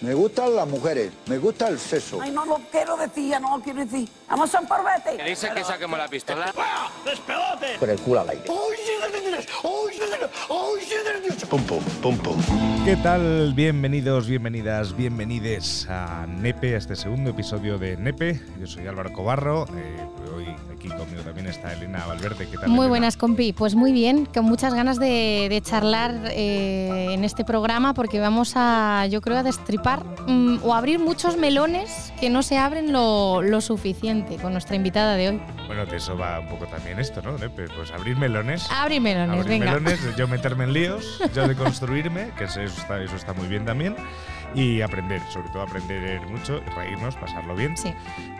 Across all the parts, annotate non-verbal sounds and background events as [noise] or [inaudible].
Me gustan las mujeres, me gusta el sexo. Ay, no lo quiero decir, ya no lo quiero decir. Vamos a un parvete. ¿Qué dice que saquemos la pistola? Con el culo al aire. Pum, pum, pum, pum. ¿Qué tal? Bienvenidos, bienvenidas, bienvenides a Nepe, a este segundo episodio de Nepe. Yo soy Álvaro Cobarro. eh, hoy aquí conmigo también está Elena Valverde. ¿Qué tal? Muy Elena? buenas, compi. Pues muy bien, con muchas ganas de, de charlar eh, en este programa porque vamos a, yo creo, a destripar mm, o abrir muchos melones que no se abren lo, lo suficiente con nuestra invitada de hoy. Bueno, de eso va un poco también esto, ¿no? Nepe? Pues abrir melones. Abrir melones, abrir venga. melones, yo meterme en líos, yo de construirme, que eso está, eso está muy bien también. Y aprender, sobre todo aprender mucho, reírnos, pasarlo bien. Sí.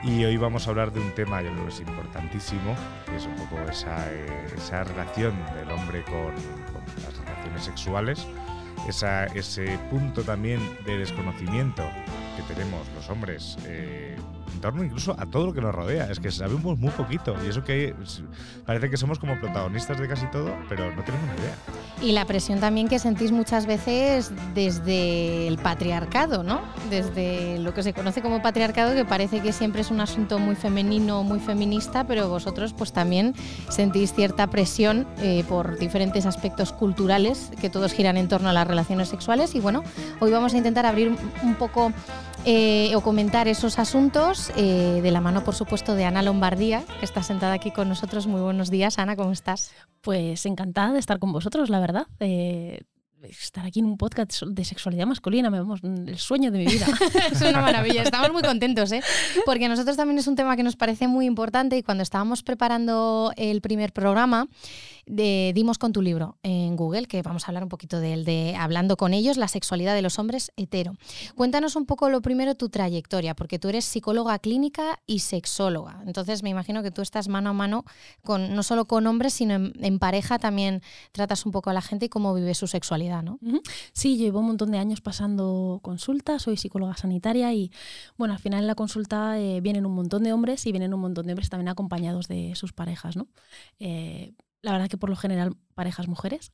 Y hoy vamos a hablar de un tema, yo creo que es importantísimo, que es un poco esa, eh, esa relación del hombre con, con las relaciones sexuales, esa, ese punto también de desconocimiento que tenemos los hombres eh, en torno incluso a todo lo que nos rodea. Es que sabemos muy poquito y eso que parece que somos como protagonistas de casi todo, pero no tenemos ni idea. Y la presión también que sentís muchas veces desde el patriarcado, ¿no? Desde lo que se conoce como patriarcado, que parece que siempre es un asunto muy femenino, muy feminista, pero vosotros pues también sentís cierta presión eh, por diferentes aspectos culturales que todos giran en torno a las relaciones sexuales. Y bueno, hoy vamos a intentar abrir un poco eh, o comentar esos asuntos eh, de la mano, por supuesto, de Ana Lombardía, que está sentada aquí con nosotros. Muy buenos días, Ana, ¿cómo estás? Pues encantada de estar con vosotros, la verdad. Eh, estar aquí en un podcast de sexualidad masculina, me vamos, el sueño de mi vida. [laughs] Es una maravilla, estamos muy contentos, ¿eh? porque a nosotros también es un tema que nos parece muy importante y cuando estábamos preparando el primer programa, dimos con tu libro en Google, que vamos a hablar un poquito de él, de Hablando con ellos, la sexualidad de los hombres hetero. Cuéntanos un poco lo primero tu trayectoria, porque tú eres psicóloga clínica y sexóloga, entonces me imagino que tú estás mano a mano con no solo con hombres, sino en, pareja también tratas un poco a la gente y cómo vive su sexualidad, ¿no? Sí, llevo un montón de años pasando consultas, soy psicóloga sanitaria y bueno, al final en la consulta eh, vienen un montón de hombres y vienen un montón de hombres también acompañados de sus parejas, ¿no? Eh, la verdad que por lo general parejas mujeres.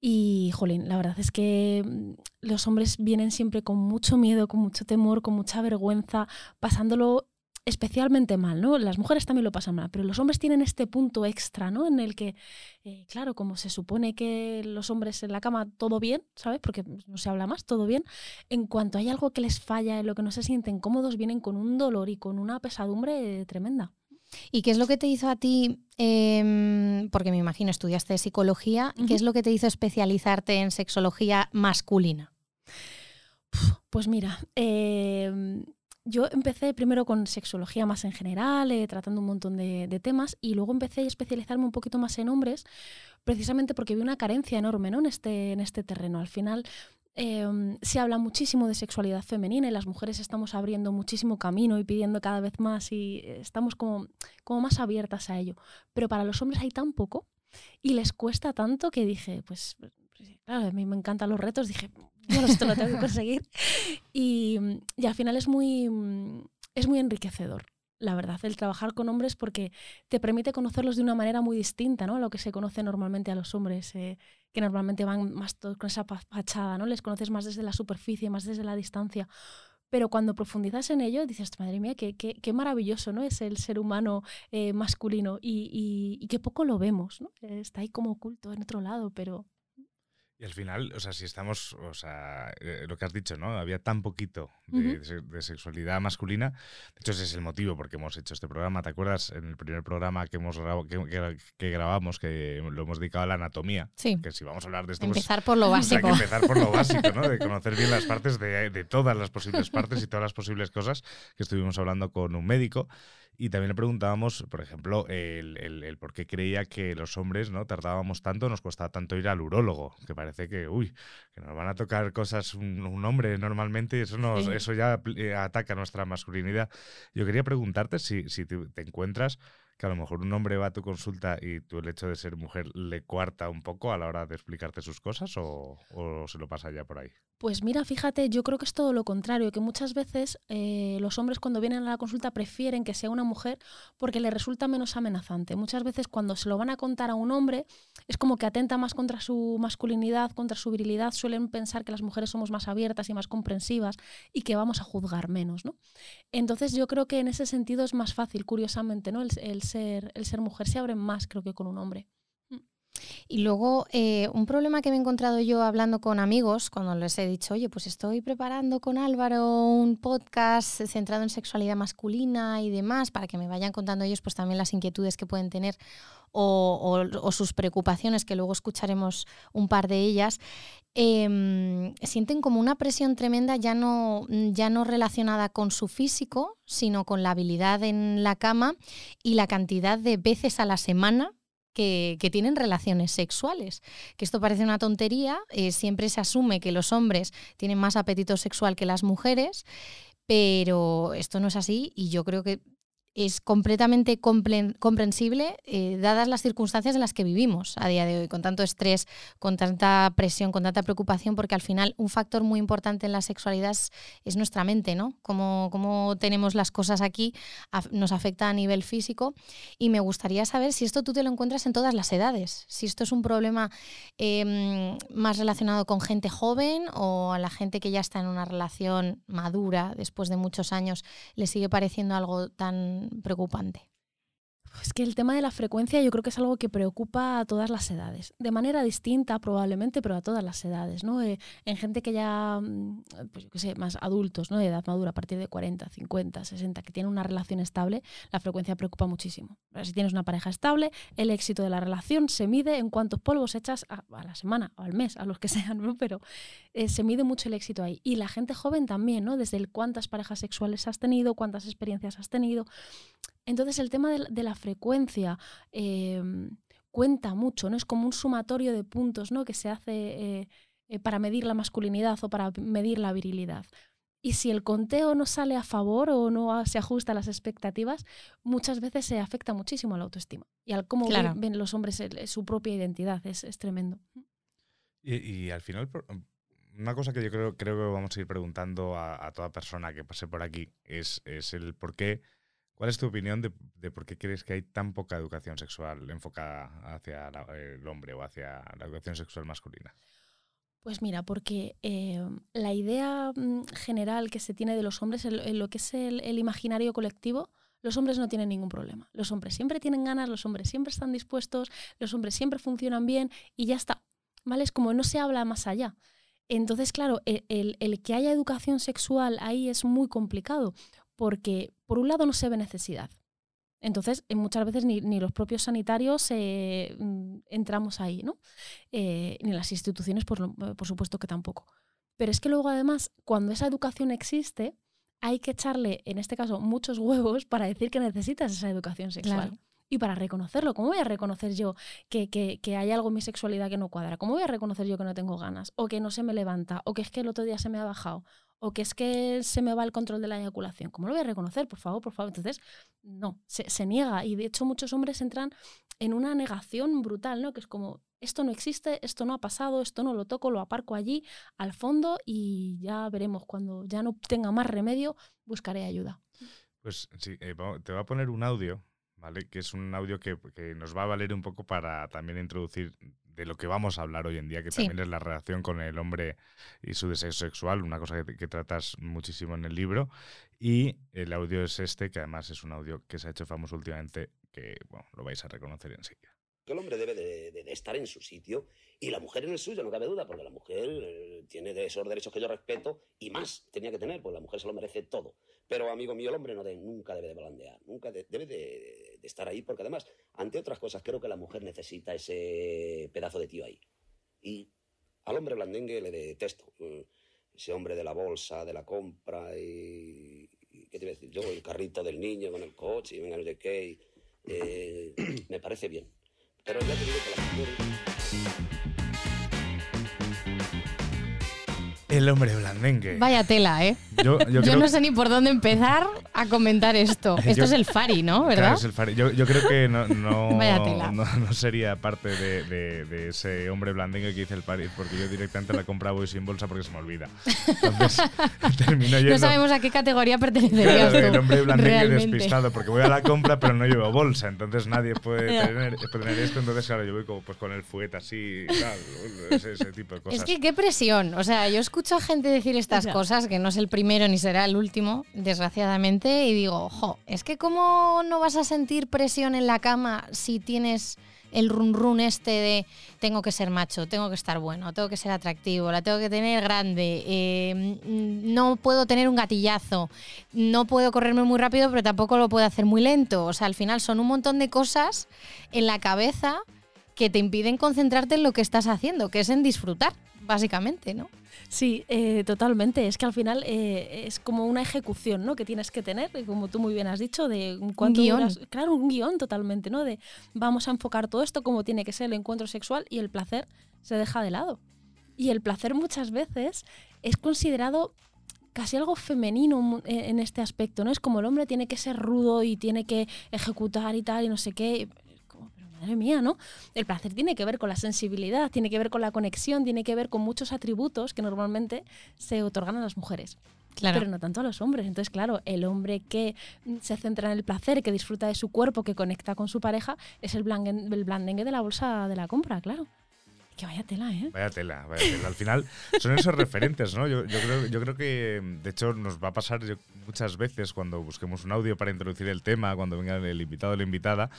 Y, jolín, la verdad es que mm, los hombres vienen siempre con mucho miedo, con mucho temor, con mucha vergüenza, pasándolo especialmente mal, ¿no? Las mujeres también lo pasan mal, pero los hombres tienen este punto extra, ¿no? En el que, eh, claro, como se supone que los hombres en la cama todo bien, ¿sabes? Porque no se habla más, todo bien. En cuanto hay algo que les falla, en lo que no se sienten cómodos, vienen con un dolor y con una pesadumbre tremenda. ¿Y qué es lo que te hizo a ti, em, porque me imagino estudiaste psicología, qué es lo que te hizo especializarte en sexología masculina? Pues mira, eh, yo empecé primero con sexología más en general, eh, tratando un montón de, de temas, y luego empecé a especializarme un poquito más en hombres, precisamente porque vi una carencia enorme ¿no? en, este, en este terreno. Al final eh, se habla muchísimo de sexualidad femenina y las mujeres estamos abriendo muchísimo camino y pidiendo cada vez más y estamos como, como más abiertas a ello. Pero para los hombres hay tan poco y les cuesta tanto que dije, pues pues, claro, a mí me encantan los retos, dije, yo esto lo tengo que [laughs] conseguir. Y, y al final es muy, es muy enriquecedor, la verdad, el trabajar con hombres porque te permite conocerlos de una manera muy distinta ¿no? a lo que se conoce normalmente a los hombres, eh, que normalmente van más con esa fachada, ¿no? les conoces más desde la superficie, más desde la distancia. Pero cuando profundizas en ello, dices, madre mía, qué, qué, qué maravilloso ¿no? es el ser humano eh, masculino y, y, y qué poco lo vemos. ¿no? Está ahí como oculto en otro lado, pero Y al final, o sea, si estamos, o sea, eh, lo que has dicho, ¿no? Había tan poquito de, de se- de sexualidad masculina. De hecho, ese es el motivo por qué hemos hecho este programa. ¿Te acuerdas en el primer programa que hemos que, que- que grabamos, que lo hemos dedicado a la anatomía? Sí, Que si vamos a hablar de esto, pues, empezar por lo hay que básico. empezar por lo [laughs] básico, ¿no? De conocer bien las partes de, de todas las posibles partes y todas las posibles cosas que estuvimos hablando con un médico. Y también le preguntábamos, por ejemplo, el, el- el por qué creía que los hombres no tardábamos tanto, nos costaba tanto ir al urólogo, que parece que, uy, que nos van a tocar cosas un, un hombre normalmente y eso, nos, Sí. eso ya eh, ataca nuestra masculinidad. Yo quería preguntarte si, si te, te encuentras que a lo mejor un hombre va a tu consulta y tú el hecho de ser mujer le cuarta un poco a la hora de explicarte sus cosas o, se lo pasa ya por ahí? Pues mira, fíjate, yo creo que es todo lo contrario, que muchas veces eh, los hombres cuando vienen a la consulta prefieren que sea una mujer porque le resulta menos amenazante. Muchas veces cuando se lo van a contar a un hombre es como que atenta más contra su masculinidad, contra su virilidad, suelen pensar que las mujeres somos más abiertas y más comprensivas y que vamos a juzgar menos, ¿no? Entonces yo creo que en ese sentido es más fácil, curiosamente, ¿no? el ser, el ser mujer se abre más, creo que con un hombre. Y luego, eh, un problema que me he encontrado yo hablando con amigos, cuando les he dicho, oye, pues estoy preparando con Álvaro un podcast centrado en sexualidad masculina y demás, para que me vayan contando ellos pues también las inquietudes que pueden tener o, sus preocupaciones, que luego escucharemos un par de ellas, em, sienten como una presión tremenda ya no, ya no relacionada con su físico, sino con la habilidad en la cama y la cantidad de veces a la semana que, tienen relaciones sexuales. Que esto parece una tontería, eh, siempre se asume que los hombres tienen más apetito sexual que las mujeres, pero esto no es así y yo creo que es completamente comprensible eh, dadas las circunstancias en las que vivimos a día de hoy, con tanto estrés, con tanta presión, con tanta preocupación, porque al final un factor muy importante en la sexualidad es, nuestra mente, ¿no? Cómo, tenemos las cosas aquí nos afecta a nivel físico y me gustaría saber si esto tú te lo encuentras en todas las edades, si esto es un problema em, más relacionado con gente joven o a la gente que ya está en una relación madura después de muchos años le sigue pareciendo algo tan preocupante. Es que el tema de la frecuencia yo creo que es algo que preocupa a todas las edades, de manera distinta probablemente, pero a todas las edades, ¿no? Eh, en gente que ya, mm, pues yo qué sé, más adultos, ¿no? De edad madura, a partir de 40, 50, 60, que tienen una relación estable, la frecuencia preocupa muchísimo. si tienes una pareja estable, el éxito de la relación se mide en cuántos polvos echas a, la semana o al mes, a los que [laughs] sean, ¿no? Pero eh, se mide mucho el éxito ahí. Y la gente joven también, ¿no? Desde cuántas parejas sexuales has tenido, cuántas experiencias has tenido. Entonces el tema de, la frecuencia em, cuenta mucho, ¿no? Es como un sumatorio de puntos, ¿no? Que se hace eh, eh, para medir la masculinidad o para medir la virilidad. Y si el conteo no sale a favor o no se ajusta a las expectativas, muchas veces se afecta muchísimo a la autoestima y al cómo ven, los hombres su propia identidad. Es, tremendo. Y, al final, una cosa que yo creo, creo que vamos a ir preguntando a, toda persona que pase por aquí es, es el por qué ¿Cuál es tu opinión de, por qué crees que hay tan poca educación sexual enfocada hacia el hombre o hacia la educación sexual masculina? Pues mira, porque eh, la idea mm, general que se tiene de los hombres en lo que es el, imaginario colectivo, los hombres no tienen ningún problema. Los hombres siempre tienen ganas, los hombres siempre están dispuestos, los hombres siempre funcionan bien y ya está. ¿Vale? Es como no se habla más allá. Entonces, claro, e, el, que haya educación sexual ahí es muy complicado, porque por un lado no se ve necesidad. Entonces, eh, muchas veces ni, los propios sanitarios eh, mm, entramos ahí, ¿no? Eh, ni las instituciones, por, por, supuesto que tampoco. Pero es que luego, además, cuando esa educación existe, hay que echarle, en este caso, muchos huevos para decir que necesitas esa educación sexual. Y para reconocerlo, ¿cómo voy a reconocer yo que, que, que, hay algo en mi sexualidad que no cuadra? ¿Cómo voy a reconocer yo que no tengo ganas? O que no se me levanta? ¿O que es que el otro día se me ha bajado? O que es que se me va el control de la eyaculación. ¿Cómo lo voy a reconocer? Por favor, por favor. Entonces, no, se, niega. Y de hecho muchos hombres entran en una negación brutal, ¿no? Que es como, esto no existe, esto no ha pasado, esto no lo toco, lo aparco allí, al fondo, y ya veremos. Cuando ya no tenga más remedio, buscaré ayuda. Pues sí, eh, te voy a poner un audio, ¿vale? Que es un audio que, que nos va a valer un poco para también introducir de lo que vamos a hablar hoy en día, que también es la relación con el hombre y su deseo sexual, una cosa que, tratas muchísimo en el libro. Y el audio es este, que además es un audio que se ha hecho famoso últimamente, que bueno, lo vais a reconocer enseguida. El hombre debe de, estar en su sitio y la mujer en el suyo, no cabe duda, porque la mujer eh, tiene esos derechos que yo respeto y más tenía que tener, pues la mujer se lo merece todo. Pero, amigo mío, el hombre no nunca debe de balandear, nunca debe de, estar ahí, porque además, ante otras cosas, creo que la mujer necesita ese pedazo de tío ahí. Y al hombre blandengue le detesto. Eh, ese hombre de la bolsa, de la compra y... ¿Qué te voy a decir? Yo, el carrito del niño con el coche y venga no sé qué. Eh, [clears throat] me parece bien. Pero ya te digo que la mujer... El hombre blandengue. Vaya tela, ¿eh? Yo, yo Yo creo- no sé ni por dónde empezar a comentar esto. [laughs] Esto Yo- es el Fari, ¿no? Claro, ¿Verdad? es el fari- Yo, yo creo que no, no, [laughs] Vaya tela. no, no sería parte de, de- de ese hombre blandengue que dice el París, porque yo directamente la compra voy sin bolsa porque se me olvida. Entonces, [laughs] termino yendo. No sabemos a qué categoría Claro, pertenecerías tú. el hombre blandengue realmente. despistado, porque voy a la compra pero no llevo bolsa, entonces nadie puede tener, puede tener esto, entonces claro, yo voy como pues con el fuet así y tal, ese, ese tipo de cosas. Es que qué presión. O sea, yo escucho a gente decir estas Ya. cosas, que no es el primero ni será el último, desgraciadamente, y digo, ojo, es que cómo no vas a sentir presión en la cama si tienes el run run este de tengo que ser macho, tengo que estar bueno, tengo que ser atractivo, la tengo que tener grande, eh, no puedo tener un gatillazo, no puedo correrme muy rápido, pero tampoco lo puedo hacer muy lento. O sea, al final son un montón de cosas en la cabeza que te impiden concentrarte en lo que estás haciendo, que es en disfrutar, básicamente, ¿no? Sí, eh, totalmente. Es que al final eh, es como una ejecución, ¿no? Que tienes que tener, como tú muy bien has dicho, de cuánto guion. duras- claro, un guion totalmente, ¿no? De vamos a enfocar todo esto como tiene que ser el encuentro sexual y el placer se deja de lado. Y el placer muchas veces es considerado casi algo femenino en en este aspecto, ¿no? Es como el hombre tiene que ser rudo y tiene que ejecutar y tal y no sé qué. Madre mía, ¿no? El placer tiene que ver con la sensibilidad, tiene que ver con la conexión, tiene que ver con muchos atributos que normalmente se otorgan a las mujeres. Claro. Pero no tanto a los hombres. Entonces, claro, el hombre que mm, se centra en el placer, que disfruta de su cuerpo, que conecta con su pareja, es el, blangen- el blandengue de la bolsa de la compra, claro. Que vaya tela, ¿eh? Vaya tela, vaya tela. Al final son esos referentes, ¿no? Yo, yo creo, yo creo que, de hecho, nos va a pasar yo- muchas veces cuando busquemos un audio para introducir el tema, cuando venga el invitado o la invitada,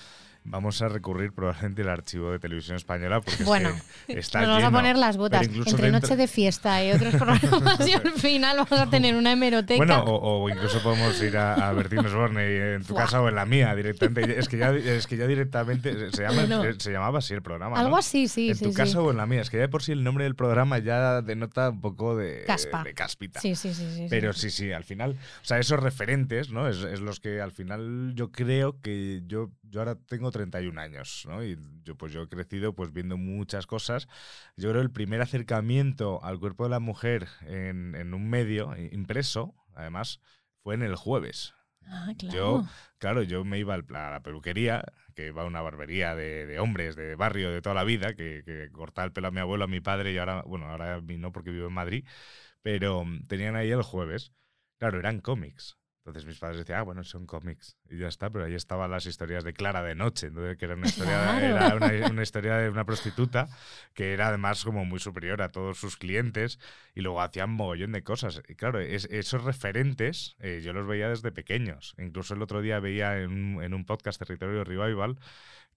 vamos a recurrir probablemente al archivo de televisión española porque Bueno, es que está Nos vamos a poner las botas. Entre dentro- noche de fiesta y otros programas y al [laughs] final vamos a tener una hemeroteca. Bueno, o, o incluso podemos ir a, a Bertín Osborne en tu casa o en la mía directamente. Es que ya, es que ya directamente se, llama, se llamaba así el programa. Algo ¿no? así, sí, En sí, tu sí. casa o en la mía. Es que ya de por sí el nombre del programa ya denota un poco de, Caspa. de caspita. Sí, sí, sí, sí, sí. Pero sí, sí, al final, o sea, esos referentes, ¿no? Es, es los que al final yo creo que yo, yo ahora tengo 31 años, ¿no? Y yo pues yo he crecido pues viendo muchas cosas. Yo creo el primer acercamiento al cuerpo de la mujer en, en un medio impreso, además, fue en el jueves. Ah, claro. Yo, claro, yo me iba a la peluquería, que iba a una barbería de, de hombres, de barrio, de toda la vida, que, que cortaba el pelo a mi abuelo, a mi padre, y ahora, bueno, ahora a mí no porque vivo en Madrid, pero mm, tenían ahí el jueves. Claro, eran cómics. Entonces mis padres decían, ah, bueno, son cómics. Y ya está, pero ahí estaban las historias de Clara de Noche, entonces, que era una historia, Claro. era una, [laughs] una historia de una prostituta que era además como muy superior a todos sus clientes y luego hacían mogollón de cosas. Y claro, es- esos referentes eh, yo los veía desde pequeños. Incluso el otro día veía en en un podcast Territorio Revival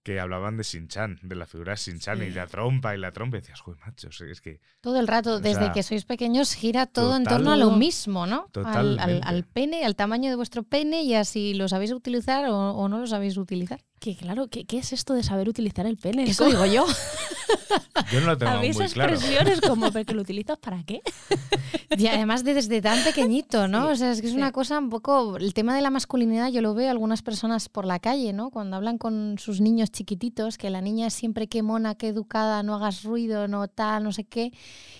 que hablaban de Shin-Chan, de la figura de Shin-Chan y la trompa y la trompa. Y decías, joder, macho, es que Todo el rato, desde sea, que sois pequeños, gira todo en torno a lo mismo, ¿no? Al, al- pene, al tamaño de vuestro pene y así lo sabéis utilizar o, o no lo sabéis utilizar. Que claro, ¿qué, qué es esto de saber utilizar el pene? Eso digo yo. [laughs] yo no lo tengo Habéis muy claro. expresiones como, ¿pero que lo utilizas para qué? Y además de desde tan pequeñito, ¿no? Sí, o sea, es que es sí. una cosa un poco. El tema de la masculinidad, yo lo veo algunas personas por la calle, ¿no? Cuando hablan con sus niños chiquititos, que la niña es siempre que mona, que educada, no hagas ruido, no tal, no sé qué.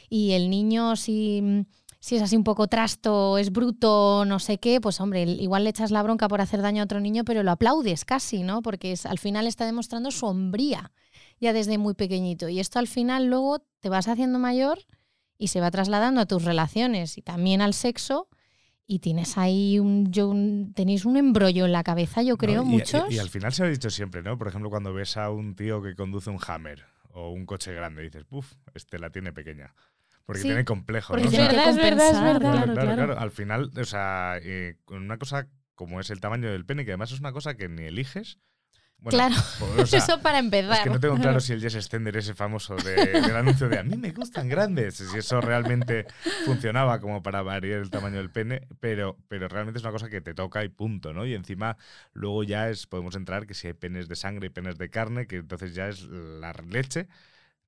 Y el niño, si, si es así un poco trasto, es bruto, no sé qué, pues hombre, igual le echas la bronca por hacer daño a otro niño, pero lo aplaudes casi, ¿no? Porque es, al final está demostrando su hombría ya desde muy pequeñito. Y esto al final luego te vas haciendo mayor y se va trasladando a tus relaciones y también al sexo. Y tienes ahí un, yo, un- tenéis un embrollo en la cabeza, yo creo, ¿no? Y- muchos. Y, al final se ha dicho siempre, ¿no? Por ejemplo, cuando ves a un tío que conduce un Hammer o un coche grande, dices, puf, este la tiene pequeña. Porque Sí, tiene complejo, porque ¿no? O sea, que es verdad, es verdad. Claro, claro, claro. claro. Al final, o sea, eh, una cosa como es el tamaño del pene, que además es una cosa que ni eliges. Bueno, Claro, pues, [laughs] o sea, Eso para empezar. es que no tengo claro si el Jess Extender, ese famoso de- del anuncio de a mí me gustan grandes, si eso realmente funcionaba como para variar el tamaño del pene, pero, pero realmente es una cosa que te toca y punto, ¿no? Y encima luego ya es, podemos entrar que si hay penes de sangre y penes de carne, que entonces ya es la leche.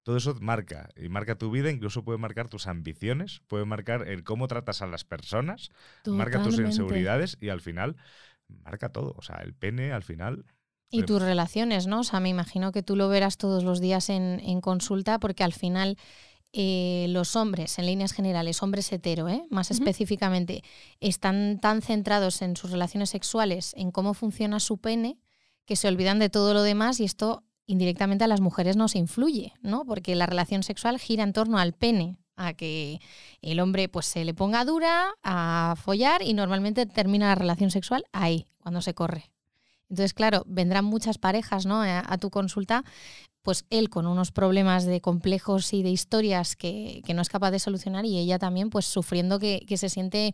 Todo eso marca y marca tu vida, incluso puede marcar tus ambiciones, puede marcar el cómo tratas a las personas, marca tus inseguridades y al final marca todo. O sea, el pene al final Y tus relaciones, ¿no? O sea, me imagino que tú lo verás todos los días en, en consulta porque al final eh, los hombres, en líneas generales, hombres hetero, ¿eh? más específicamente, están tan centrados en sus relaciones sexuales, en cómo funciona su pene, que se olvidan de todo lo demás y esto indirectamente a las mujeres nos influye, ¿no? Porque la relación sexual gira en torno al pene, a que el hombre pues se le ponga dura a follar y normalmente termina la relación sexual ahí, cuando se corre. Entonces, claro, vendrán muchas parejas ¿no? a, tu consulta, pues él con unos problemas de complejos y de historias que, no es capaz de solucionar y ella también pues sufriendo que, se siente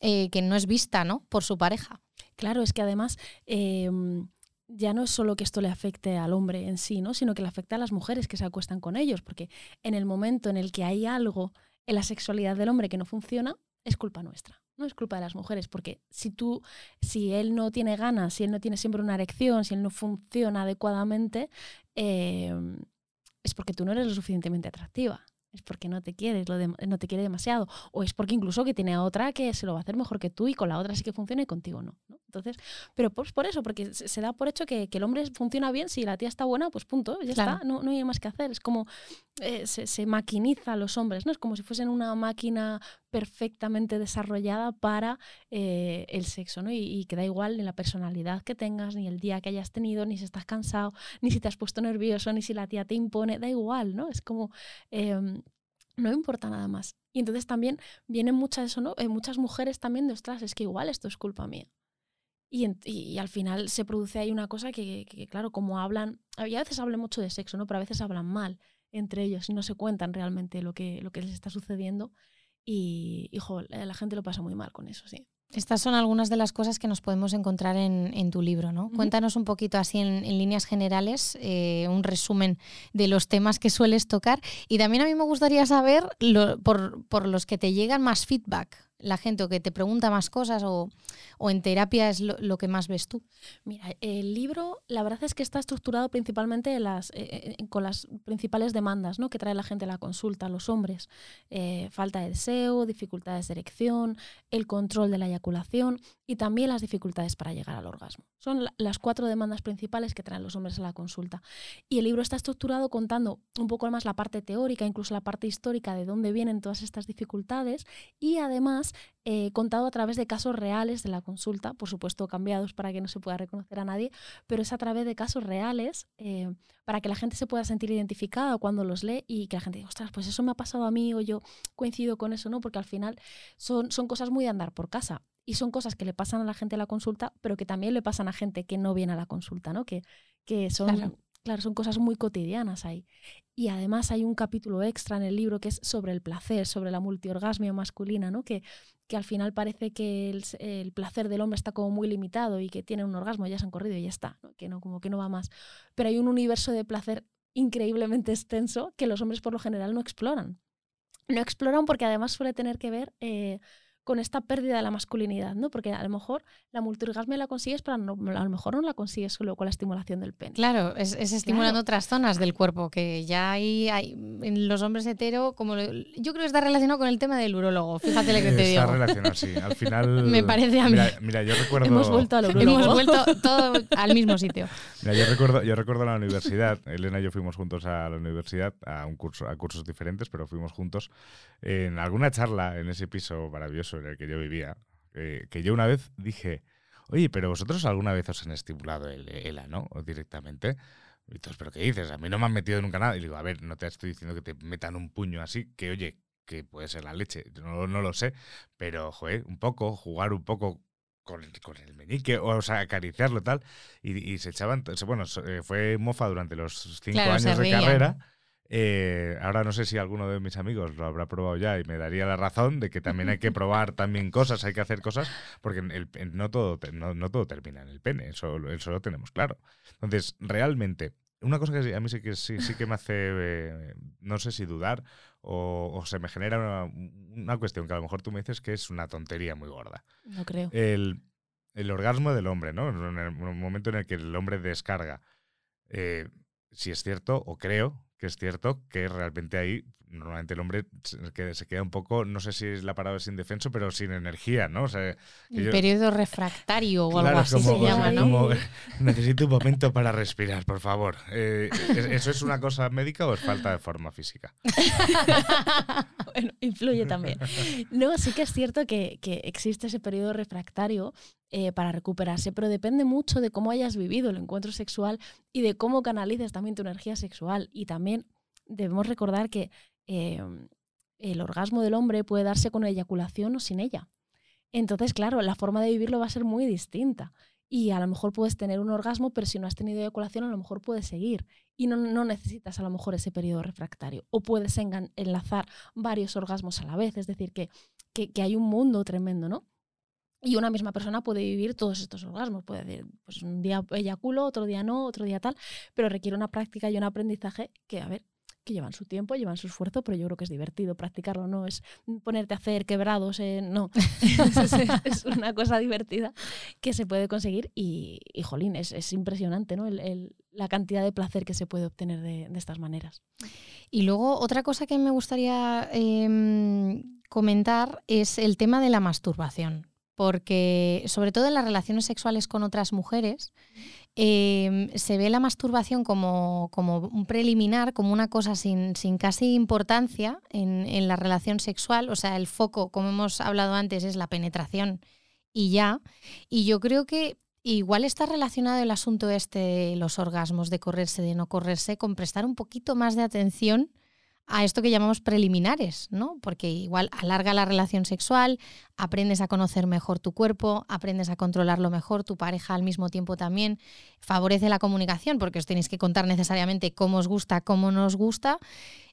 eh, que no es vista ¿no? por su pareja. Claro, es que además... Em, ya no es solo que esto le afecte al hombre en sí, ¿no? sino que le afecta a las mujeres que se acuestan con ellos, porque en el momento en el que hay algo en la sexualidad del hombre que no funciona, es culpa nuestra, no es culpa de las mujeres, porque si tú, si él no tiene ganas, si él no tiene siempre una erección, si él no funciona adecuadamente, eh, es porque tú no eres lo suficientemente atractiva es porque no te quieres, no te quiere demasiado, o es porque incluso que tiene a otra que se lo va a hacer mejor que tú y con la otra sí que funciona y contigo no. Entonces, pero pues por eso, porque se, da por hecho que, el hombre funciona bien, si la tía está buena, pues punto, ya está, no, no hay más que hacer. Es como eh, se, se, maquiniza a los hombres, ¿no? Es como si fuesen una máquina perfectamente desarrollada para eh, el sexo, ¿no? Y, y, que da igual ni la personalidad que tengas, ni el día que hayas tenido, ni si estás cansado, [laughs] ni si te has puesto nervioso, ni si la tía te impone, da igual, ¿no? Es como... Em, no importa nada más. Y entonces también vienen muchas, ¿no? Eh, muchas mujeres también de, ostras, es que igual esto es culpa mía. Y, y, al final se produce ahí una cosa que, claro, como hablan, a veces hablan mucho de sexo, ¿no? Pero a veces hablan mal entre ellos y no se cuentan realmente lo que, lo que les está sucediendo. Y, hijo, la gente lo pasa muy mal con eso, sí. Estas son algunas de las cosas que nos podemos encontrar en, tu libro, ¿no? Cuéntanos un poquito así en, líneas generales, eh, un resumen de los temas que sueles tocar. Y también a mí me gustaría saber por, por los que te llegan más feedback la gente o que te pregunta más cosas o, en terapia es lo, que más ves tú? Mira, el libro la verdad es que está estructurado principalmente eh, eh, con las principales demandas ¿no? que trae la gente a la consulta, los hombres. Eh, falta de deseo, dificultades de erección, el control de la eyaculación y también las dificultades para llegar al orgasmo. Son las cuatro demandas principales que traen los hombres a la consulta. Y el libro está estructurado contando un poco más la parte teórica, incluso la parte histórica de dónde vienen todas estas dificultades y además eh, contado a través de casos reales de la consulta, por supuesto cambiados para que no se pueda reconocer a nadie, pero es a través de casos reales eh, para que la gente se pueda sentir identificada cuando los lee y que la gente diga, ostras, pues eso me ha pasado a mí o yo coincido con eso, ¿no? Porque al final son, son cosas muy de andar por casa y son cosas que le pasan a la gente a la consulta, pero que también le pasan a gente que no viene a la consulta, ¿no? Que, que son. Son cosas muy cotidianas ahí. Y además hay un capítulo extra en el libro que es sobre el placer, sobre la multiorgasmia masculina, ¿no? Que, que al final parece que el, placer del hombre está como muy limitado y que tiene un orgasmo, ya se han corrido y ya está, que no, como que no va más. Pero hay un universo de placer increíblemente [laughs] extenso que los hombres por lo general no exploran. No exploran porque además suele tener que ver eh, con esta pérdida de la masculinidad, ¿no? Porque a lo mejor la multiorgasmia la consigues, pero a lo mejor no la consigues solo con la estimulación del pene. Claro, es, estimulando otras zonas del cuerpo, que ya hay, hay, en los hombres hetero, como yo creo que está relacionado con el tema del urólogo, fíjate lo que te digo. Está relacionado, sí. Al final... [laughs] Me parece a mí. Mira, yo recuerdo... Hemos vuelto al urólogo. Hemos vuelto todo al mismo sitio. Mira, yo recuerdo, yo recuerdo la universidad, Elena y yo fuimos juntos a la universidad, a, un curso, a cursos diferentes, pero fuimos juntos en alguna charla en ese piso maravilloso en el que yo vivía que yo una vez dije, oye, pero vosotros alguna vez os han estimulado el, el ano directamente. Y entonces, ¿pero qué dices? A mí no me han metido nunca nada. Y digo, a ver, no te estoy diciendo que te metan un puño así, que oye, que puede ser la leche, no, no lo sé, pero, joder, un poco, jugar un poco con, con el meñique, o, sea, acariciarlo tal, y, se echaban, bueno, eh, fue mofa durante los cinco años de carrera eh, ahora no sé si alguno de mis amigos lo habrá probado ya y me daría la razón de que también hay que [laughs] probar también cosas, hay que hacer cosas, porque no, todo, no, todo termina en el pene, eso, eso lo tenemos claro. Entonces, realmente, una cosa que a mí sí que, sí, sí que me hace, eh, no sé si dudar o, se me genera una, cuestión que a lo mejor tú me dices que es una tontería muy gorda. No creo. El, orgasmo del hombre, ¿no? En el momento en el que el hombre descarga. Eh, si es cierto, o creo, que es cierto que realmente ahí normalmente el hombre que se queda un poco, no sé si es la palabra es indefenso, pero sin energía, ¿no? O sea, el periodo refractario o algo así se llama, ¿no? necesito un momento para respirar, por favor. Eh, ¿Eso es una cosa médica o es falta de forma física? [laughs] bueno, influye también. No, sí que es cierto que, existe ese periodo refractario eh, para recuperarse, pero depende mucho de cómo hayas vivido el encuentro sexual y de cómo canalices también tu energía sexual. Y también debemos recordar que em, el orgasmo del hombre puede darse con eyaculación o sin ella. Entonces, claro, la forma de vivirlo va a ser muy distinta. Y a lo mejor puedes tener un orgasmo, pero si no has tenido eyaculación, a lo mejor puedes seguir. Y no, necesitas a lo mejor ese periodo refractario. O puedes enlazar varios orgasmos a la vez. Es decir, que, hay un mundo tremendo, ¿no? Y una misma persona puede vivir todos estos orgasmos. Puede decir, pues un día eyaculo, otro día no, otro día tal, pero requiere una práctica y un aprendizaje que, a ver, que llevan su tiempo, llevan su esfuerzo, pero yo creo que es divertido practicarlo, no es ponerte a hacer quebrados, no, [laughs] es, una cosa divertida que se puede conseguir y, y jolín, es, impresionante ¿no? la cantidad de placer que se puede obtener de, estas maneras. Y luego otra cosa que me gustaría em, comentar es el tema de la masturbación porque sobre todo en las relaciones sexuales con otras mujeres, Em, se ve la masturbación como, un preliminar, como una cosa sin, casi importancia en, la relación sexual. O sea, el foco, como hemos hablado antes, es la penetración y ya. Y yo creo que igual está relacionado el asunto este de los orgasmos, de correrse, de no correrse, con prestar un poquito más de atención a esto que llamamos preliminares, ¿no? Porque igual alarga la relación sexual, aprendes a conocer mejor tu cuerpo, aprendes a controlarlo mejor, tu pareja al mismo tiempo también, favorece la comunicación, porque os tenéis que contar necesariamente cómo os gusta, cómo no os gusta,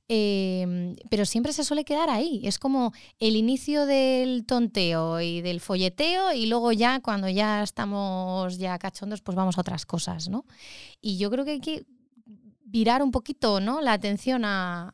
em, pero siempre se suele quedar ahí. Es como el inicio del tonteo y del folleteo y luego ya cuando ya estamos ya cachondos, pues vamos a otras cosas, ¿no? Y yo creo que hay que virar un poquito ¿no? la atención a,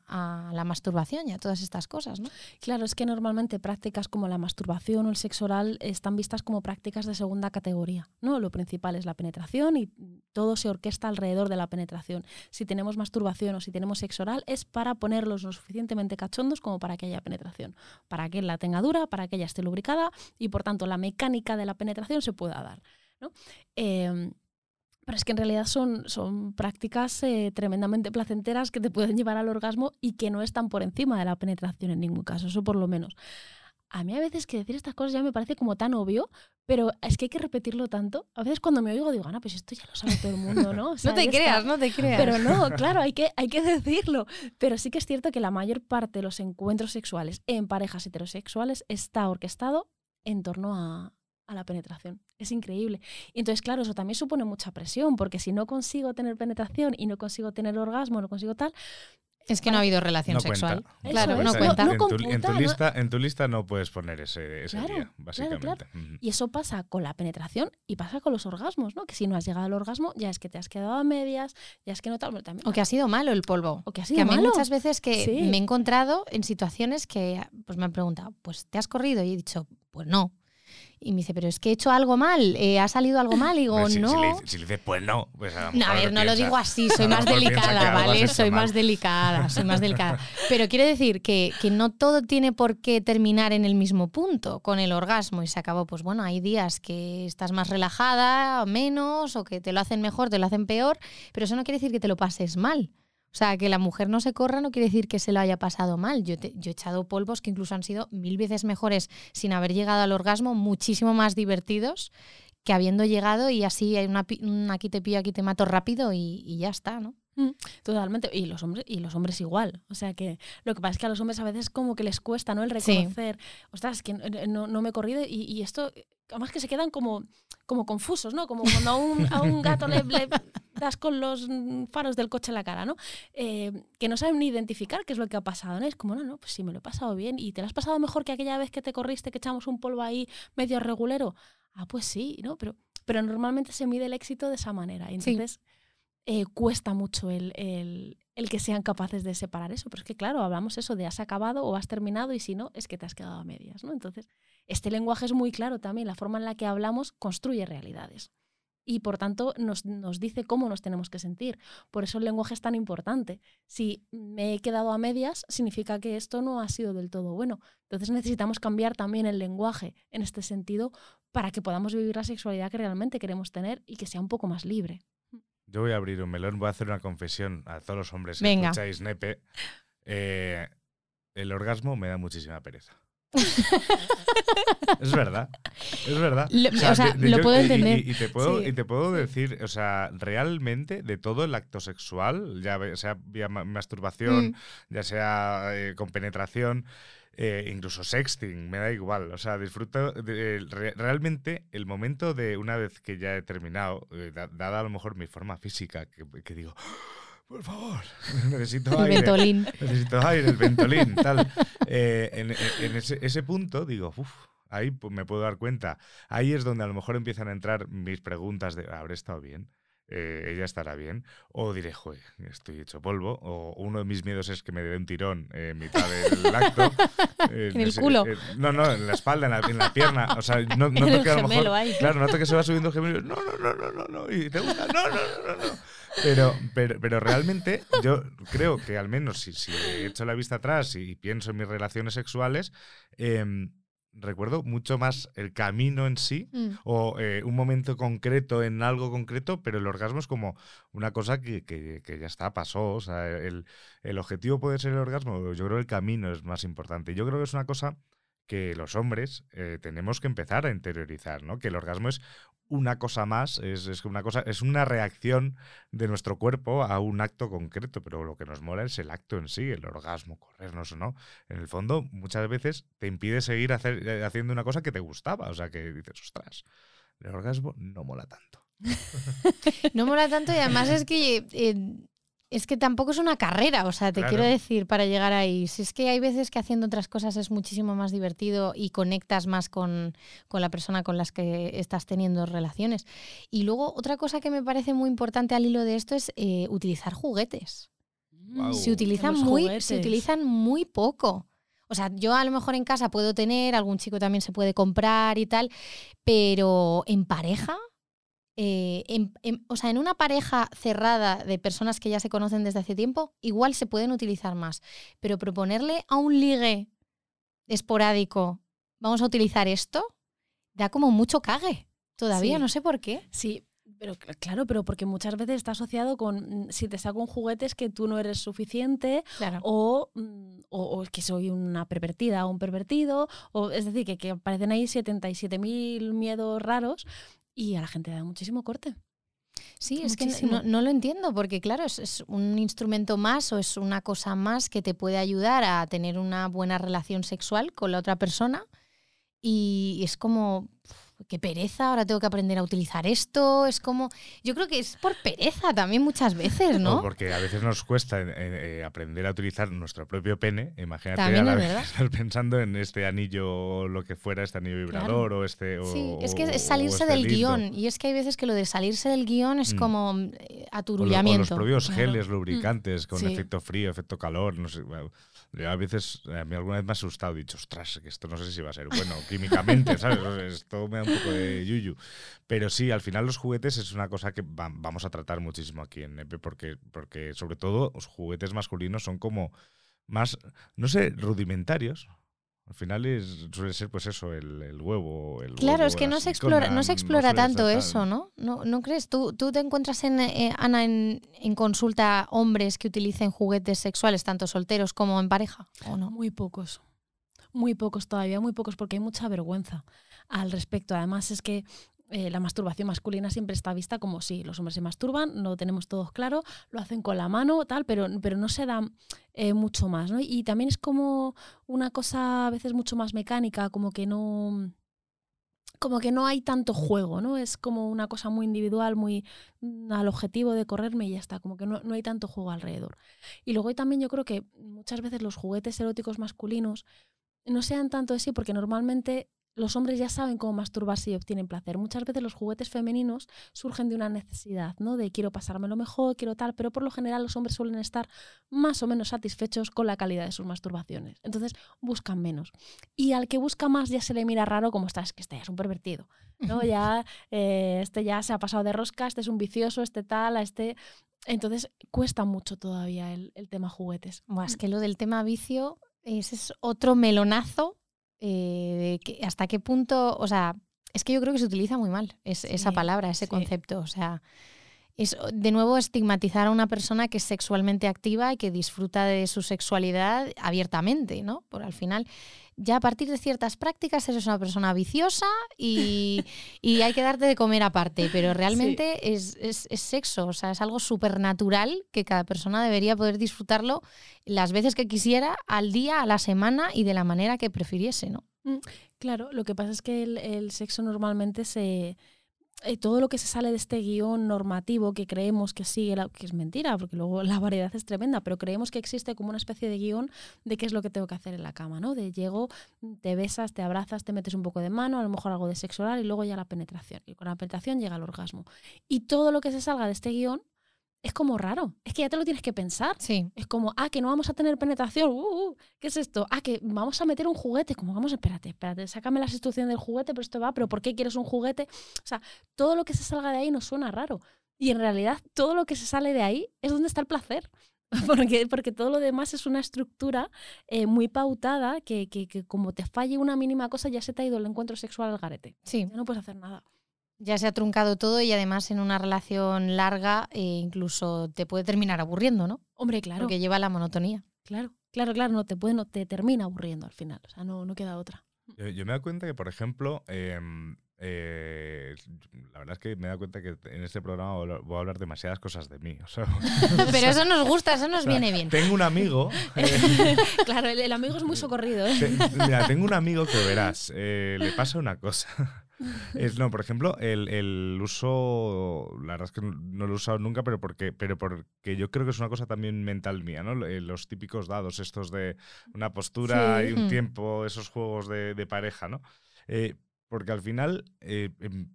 la masturbación y a todas estas cosas. ¿no? Claro, es que normalmente prácticas como la masturbación o el sexo oral están vistas como prácticas de segunda categoría. ¿no? Lo principal es la penetración y todo se orquesta alrededor de la penetración. Si tenemos masturbación o si tenemos sexo oral es para ponerlos lo suficientemente cachondos como para que haya penetración, para que la tenga dura, para que ella esté lubricada y por tanto la mecánica de la penetración se pueda dar. ¿no? Em, pero es que en realidad son, son prácticas eh, tremendamente placenteras que te pueden llevar al orgasmo y que no están por encima de la penetración en ningún caso, eso por lo menos. A mí a veces que decir estas cosas ya me parece como tan obvio, pero es que hay que repetirlo tanto. A veces cuando me oigo digo, Ana, pues esto ya lo sabe todo el mundo, ¿no? [laughs] no te creas, no te creas. Pero no, [laughs] claro, hay que, hay que decirlo. Pero sí que es cierto que la mayor parte de los encuentros sexuales en parejas heterosexuales está orquestado en torno a, a la penetración. Es increíble. Y entonces, claro, eso también supone mucha presión, porque si no consigo tener penetración y no consigo tener orgasmo, no consigo tal, es que no ha habido relación sexual. Claro, no cuenta. en, tu, lista, en tu lista no puedes poner ese, ese día, básicamente. Y eso pasa con la penetración y pasa con los orgasmos, ¿no? Que si no has llegado al orgasmo, ya es que te has quedado a medias, ya es que no tal. También, o que ha sido malo el polvo. O que ha sido que a mí muchas veces que me he encontrado en situaciones que pues me han preguntado, pues ¿te has corrido? Y he dicho, pues no. Y me dice, pero es que he hecho algo mal, eh, ha salido algo mal. Y digo, no. Si, le, dices, pues no. Pues a, no, a ver, no lo digo así, soy [laughs] más delicada, ¿vale? Soy más delicada, soy más delicada. Pero quiero decir que, que, no todo tiene por qué terminar en el mismo punto, con el orgasmo. Y se acabó, pues bueno, hay días que estás más relajada, o menos, o que te lo hacen mejor, te lo hacen peor, pero eso no quiere decir que te lo pases mal. O sea, que la mujer no se corra no quiere decir que se lo haya pasado mal. Yo, he echado polvos que incluso han sido mil veces mejores sin haber llegado al orgasmo, muchísimo más divertidos que habiendo llegado y así hay una, aquí te pillo, aquí te mato rápido y, ya está, ¿no? Mm, totalmente. Y los hombres, y los hombres igual. O sea que lo que pasa es que a los hombres a veces como que les cuesta, ¿no? El reconocer, ostras, es que no, me he corrido y, y, esto, además que se quedan como, como confusos, ¿no? Como cuando a un, a un gato le, das con los faros del coche en la cara, ¿no? Eh, que no saben ni identificar qué es lo que ha pasado, ¿no? Es como, no, no, pues sí, me lo he pasado bien. ¿Y te lo has pasado mejor que aquella vez que te corriste, que echamos un polvo ahí medio regulero? Ah, pues sí, ¿no? Pero, pero normalmente se mide el éxito de esa manera. Entonces, eh, cuesta mucho el, el, el, que sean capaces de separar eso. Pero es que, claro, hablamos eso de has acabado o has terminado y si no, es que te has quedado a medias, ¿no? Entonces, este lenguaje es muy claro también. La forma en la que hablamos construye realidades. y por tanto nos, nos, dice cómo nos tenemos que sentir. Por eso el lenguaje es tan importante. Si me he quedado a medias, significa que esto no ha sido del todo bueno. Entonces necesitamos cambiar también el lenguaje en este sentido para que podamos vivir la sexualidad que realmente queremos tener y que sea un poco más libre. Yo voy a abrir un melón, voy a hacer una confesión a todos los hombres que escucháis Nepe. Eh, el orgasmo me da muchísima pereza. Es verdad, es verdad. o sea, lo puedo entender. Y, te puedo, y te puedo decir, o sea, realmente de todo el acto sexual, ya sea vía masturbación, mm. ya sea eh, con penetración, eh, incluso sexting, me da igual. O sea, disfruto realmente el momento de una vez que ya he terminado, eh, dada a lo mejor mi forma física, que, digo, por favor, [laughs] necesito el aire. Ventolín. Necesito aire, el ventolín, tal. Eh, en, ese, punto digo, uff, ahí me puedo dar cuenta. Ahí es donde a lo mejor empiezan a entrar mis preguntas de, ¿habré estado bien? Eh, ella estará bien. O diré, joder, estoy hecho polvo. O uno de mis miedos es que me dé un tirón en mitad del acto. [laughs] en el culo. Eh, no, no, en la espalda, en la, pierna. O sea, no, [laughs] no que a lo mejor. Claro, noto que se va subiendo el gemelo. No, no, no, no, no, no. Y te gusta. No, no, no, no. Pero, pero, pero realmente yo creo que al menos si, si he hecho la vista atrás y, pienso en mis relaciones sexuales, eh, recuerdo mucho más el camino en sí mm. o eh, un momento concreto en algo concreto, pero el orgasmo es como una cosa que, que, ya está, pasó. O sea, el, el, objetivo puede ser el orgasmo, yo creo que el camino es más importante. Yo creo que es una cosa que los hombres eh, tenemos que empezar a interiorizar, ¿no? Que el orgasmo es una cosa más, es, una cosa, es una reacción de nuestro cuerpo a un acto concreto, pero lo que nos mola es el acto en sí, el orgasmo, corrernos o no. En el fondo, muchas veces te impide seguir eh, haciendo una cosa que te gustaba. O sea, que dices, ostras, el orgasmo no mola tanto. [laughs] no mola tanto y además es que eh, es que tampoco es una carrera, o sea, te quiero decir, para llegar ahí. Si es que hay veces que haciendo otras cosas es muchísimo más divertido y conectas más con, la persona con las que estás teniendo relaciones. Y luego, otra cosa que me parece muy importante al hilo de esto es eh, utilizar juguetes. Se, utilizan muy, se utilizan muy poco. O sea, yo a lo mejor en casa puedo tener, algún chico también se puede comprar y tal, pero en pareja eh, o sea, en una pareja cerrada de personas que ya se conocen desde hace tiempo, igual se pueden utilizar más. Pero proponerle a un ligue esporádico, vamos a utilizar esto, da como mucho cague. Todavía, no sé por qué. Sí, pero claro, pero porque muchas veces está asociado con mm, si te saco un juguete es que tú no eres suficiente o, mm, o, que soy una pervertida o un pervertido. O, es decir, que, que aparecen ahí 77.000 miedos raros y a la gente le da muchísimo corte. Sí, es que no, lo entiendo, porque claro, es, un instrumento más o es una cosa más que te puede ayudar a tener una buena relación sexual con la otra persona. Y es como, qué pereza, ahora tengo que aprender a utilizar esto. Es como, yo creo que es por pereza también muchas veces, ¿no? porque a veces nos cuesta eh, aprender a utilizar nuestro propio pene. Imagínate a la vez estar [laughs] pensando en este anillo o lo que fuera, este anillo vibrador o este. sí, es que es salirse este del guion. Y es que hay veces que lo de salirse del guion es mm. como eh, aturullamiento. O, los propios geles lubricantes con mm. efecto frío, efecto calor, no sé. Yo a veces, a mí alguna vez me ha asustado, he dicho, ostras, que esto no sé si va a ser bueno químicamente, ¿sabes? Esto me da un poco de yuyu. Pero sí, al final los juguetes es una cosa que vamos a tratar muchísimo aquí en NEPE, porque, porque sobre todo los juguetes masculinos son como más, no sé, rudimentarios. Al final es, suele ser pues eso, el, huevo. El claro, es que no se explora, no se explora tanto eso, ¿no? ¿no? ¿No crees? ¿Tú, tú te encuentras, en, eh, Ana, en, consulta hombres que utilicen juguetes sexuales, tanto solteros como en pareja? ¿O no? Muy pocos. Muy pocos todavía, muy pocos, porque hay mucha vergüenza al respecto. Además, es que eh, la masturbación masculina siempre está vista como si los hombres se masturban, no tenemos todos claro, lo hacen con la mano, tal, pero, pero no se da eh, mucho más. ¿no? Y también es como una cosa a veces mucho más mecánica, como que no como que no hay tanto juego, ¿no? Es como una cosa muy individual, muy mm, al objetivo de correrme y ya está, como que no, no hay tanto juego alrededor. Y luego también yo creo que muchas veces los juguetes eróticos masculinos no sean tanto así porque normalmente los hombres ya saben cómo masturbarse y obtienen placer. Muchas veces los juguetes femeninos surgen de una necesidad, ¿no? De quiero pasármelo mejor, quiero tal, pero por lo general los hombres suelen estar más o menos satisfechos con la calidad de sus masturbaciones. Entonces buscan menos. Y al que busca más ya se le mira raro como está, es que este ya es un pervertido, ¿no? [laughs] Ya, eh, este ya se ha pasado de rosca, este es un vicioso, este tal, a este... Entonces cuesta mucho todavía el, tema juguetes. es que lo del tema vicio ese es otro melonazo eh, hasta qué punto, o sea, es que yo creo que se utiliza muy mal esa palabra, ese concepto, o sea, es de nuevo estigmatizar a una persona que es sexualmente activa y que disfruta de su sexualidad abiertamente, ¿no? Por al final ya a partir de ciertas prácticas eres una persona viciosa y, [laughs] hay que darte de comer aparte, pero realmente es, sexo, o sea, es algo supernatural que cada persona debería poder disfrutarlo las veces que quisiera, al día, a la semana y de la manera que prefiriese, ¿no? Mm, claro, lo que pasa es que el sexo normalmente se eh, todo lo que se sale de este guion normativo que creemos que sigue, que es mentira, porque luego la variedad es tremenda, pero creemos que existe como una especie de guion de qué es lo que tengo que hacer en la cama, ¿no? De llego, te besas, te abrazas, te metes un poco de mano, a lo mejor algo de sexo oral y luego ya la penetración. Y con la penetración llega el orgasmo. Y todo lo que se salga de este guion es como raro. Es que ya te lo tienes que pensar. Sí. Es como, ah, que no vamos a tener penetración. Uh, uh, ¿Qué es esto? Ah, que vamos a meter un juguete. Como vamos, espérate, espérate, sácame las instrucciones del juguete, pero esto va, pero ¿por qué quieres un juguete? O sea, todo lo que se salga de ahí nos suena raro. Y en realidad, todo lo que se sale de ahí es donde está el placer. [laughs] Porque, porque todo lo demás es una estructura eh, muy pautada que, que, que, como te falle una mínima cosa ya se te ha ido el encuentro sexual al garete. Sí. Ya no puedes hacer nada ya se ha truncado todo y además en una relación larga eh, incluso te puede terminar aburriendo, ¿no? Hombre, claro. Porque lleva la monotonía. Claro, claro, claro, no te puede, no te termina aburriendo al final, o sea, no, no queda otra. Yo, me doy cuenta que, por ejemplo, em, eh, la verdad es que me he dado cuenta que en este programa voy a hablar demasiadas cosas de mí. [laughs] Pero eso nos gusta, eso nos viene bien. Tengo un amigo. Eh, [laughs] claro, el, amigo es muy socorrido. mira, tengo un amigo que verás, le pasa una cosa. Es, no, por ejemplo, el, uso, la verdad es que no lo he usado nunca, pero porque, pero porque yo creo que es una cosa también mental mía, ¿no? Eh, los típicos dados, estos de una postura y un tiempo, esos juegos de, pareja, ¿no? Eh, porque al final, eh, em,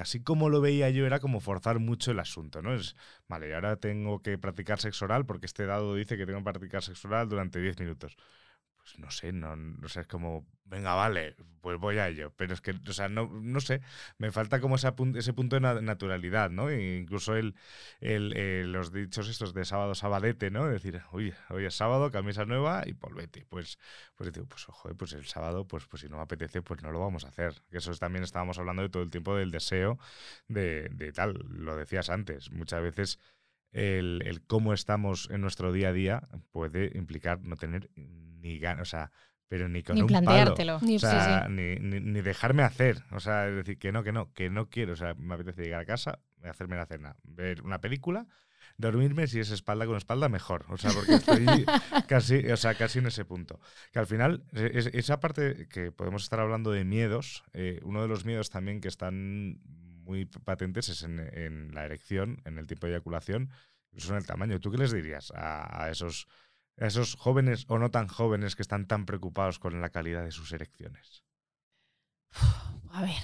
así como lo veía yo, era como forzar mucho el asunto, ¿no? Es, vale, ahora tengo que practicar sexo oral porque este dado dice que tengo que practicar sexo oral durante 10 minutos pues no sé, no, no sé, es como, venga, vale, pues voy a ello. Pero es que, o sea, no, no sé, me falta como ese, ese punto de naturalidad, ¿no? E incluso el, el eh, los dichos estos de sábado, sabadete, ¿no? decir, oye, hoy es sábado, camisa nueva y polvete. Pues, pues digo, pues ojo, pues el sábado, pues, pues si no me apetece, pues no lo vamos a hacer. Eso también estábamos hablando de todo el tiempo del deseo de, de tal, lo decías antes, muchas veces el, el, cómo estamos en nuestro día a día puede implicar no tener ni ganas, o sea, pero ni con ni un planteártelo. Palo. O sea, Ni, ni, dejarme hacer. O sea, es decir, que no, que no, que no quiero. O sea, me apetece llegar a casa, hacerme la cena, ver una película, dormirme, si es espalda con espalda, mejor. O sea, porque estoy [laughs] casi, o sea, casi en ese punto. Que al final, es, esa parte que podemos estar hablando de miedos, eh, uno de los miedos también que están muy patentes es en, en la erección, en el tipo de eyaculación, incluso en el tamaño. ¿Tú qué les dirías a, a esos a esos jóvenes o no tan jóvenes que están tan preocupados con la calidad de sus elecciones? A ver,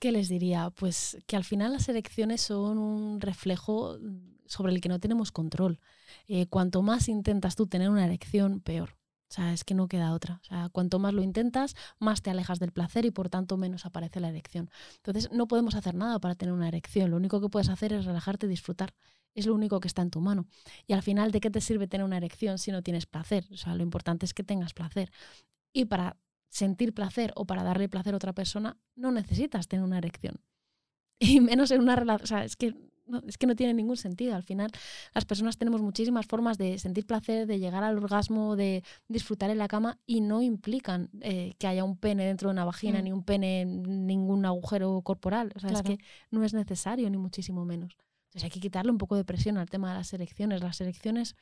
¿qué les diría? Pues que al final las elecciones son un reflejo sobre el que no tenemos control. Eh, cuanto más intentas tú tener una elección, peor. O sea, es que no queda otra. O sea, cuanto más lo intentas, más te alejas del placer y por tanto menos aparece la erección. Entonces, no podemos hacer nada para tener una erección. Lo único que puedes hacer es relajarte y disfrutar es lo único que está en tu mano. Y al final, ¿de qué te sirve tener una erección si no tienes placer? O sea, lo importante es que tengas placer. Y para sentir placer o para darle placer a otra persona, no necesitas tener una erección. [laughs] Y menos en una relación, o sea, es que no, es que no tiene ningún sentido. Al final, las personas tenemos muchísimas formas de sentir placer, de llegar al orgasmo, de disfrutar en la cama y no implican eh, que haya un pene dentro de una vagina, mm. ni un pene, ningún agujero corporal. O sea, es que no es necesario, ni muchísimo menos. Entonces hay que quitarle un poco de presión al tema de las elecciones. Las elecciones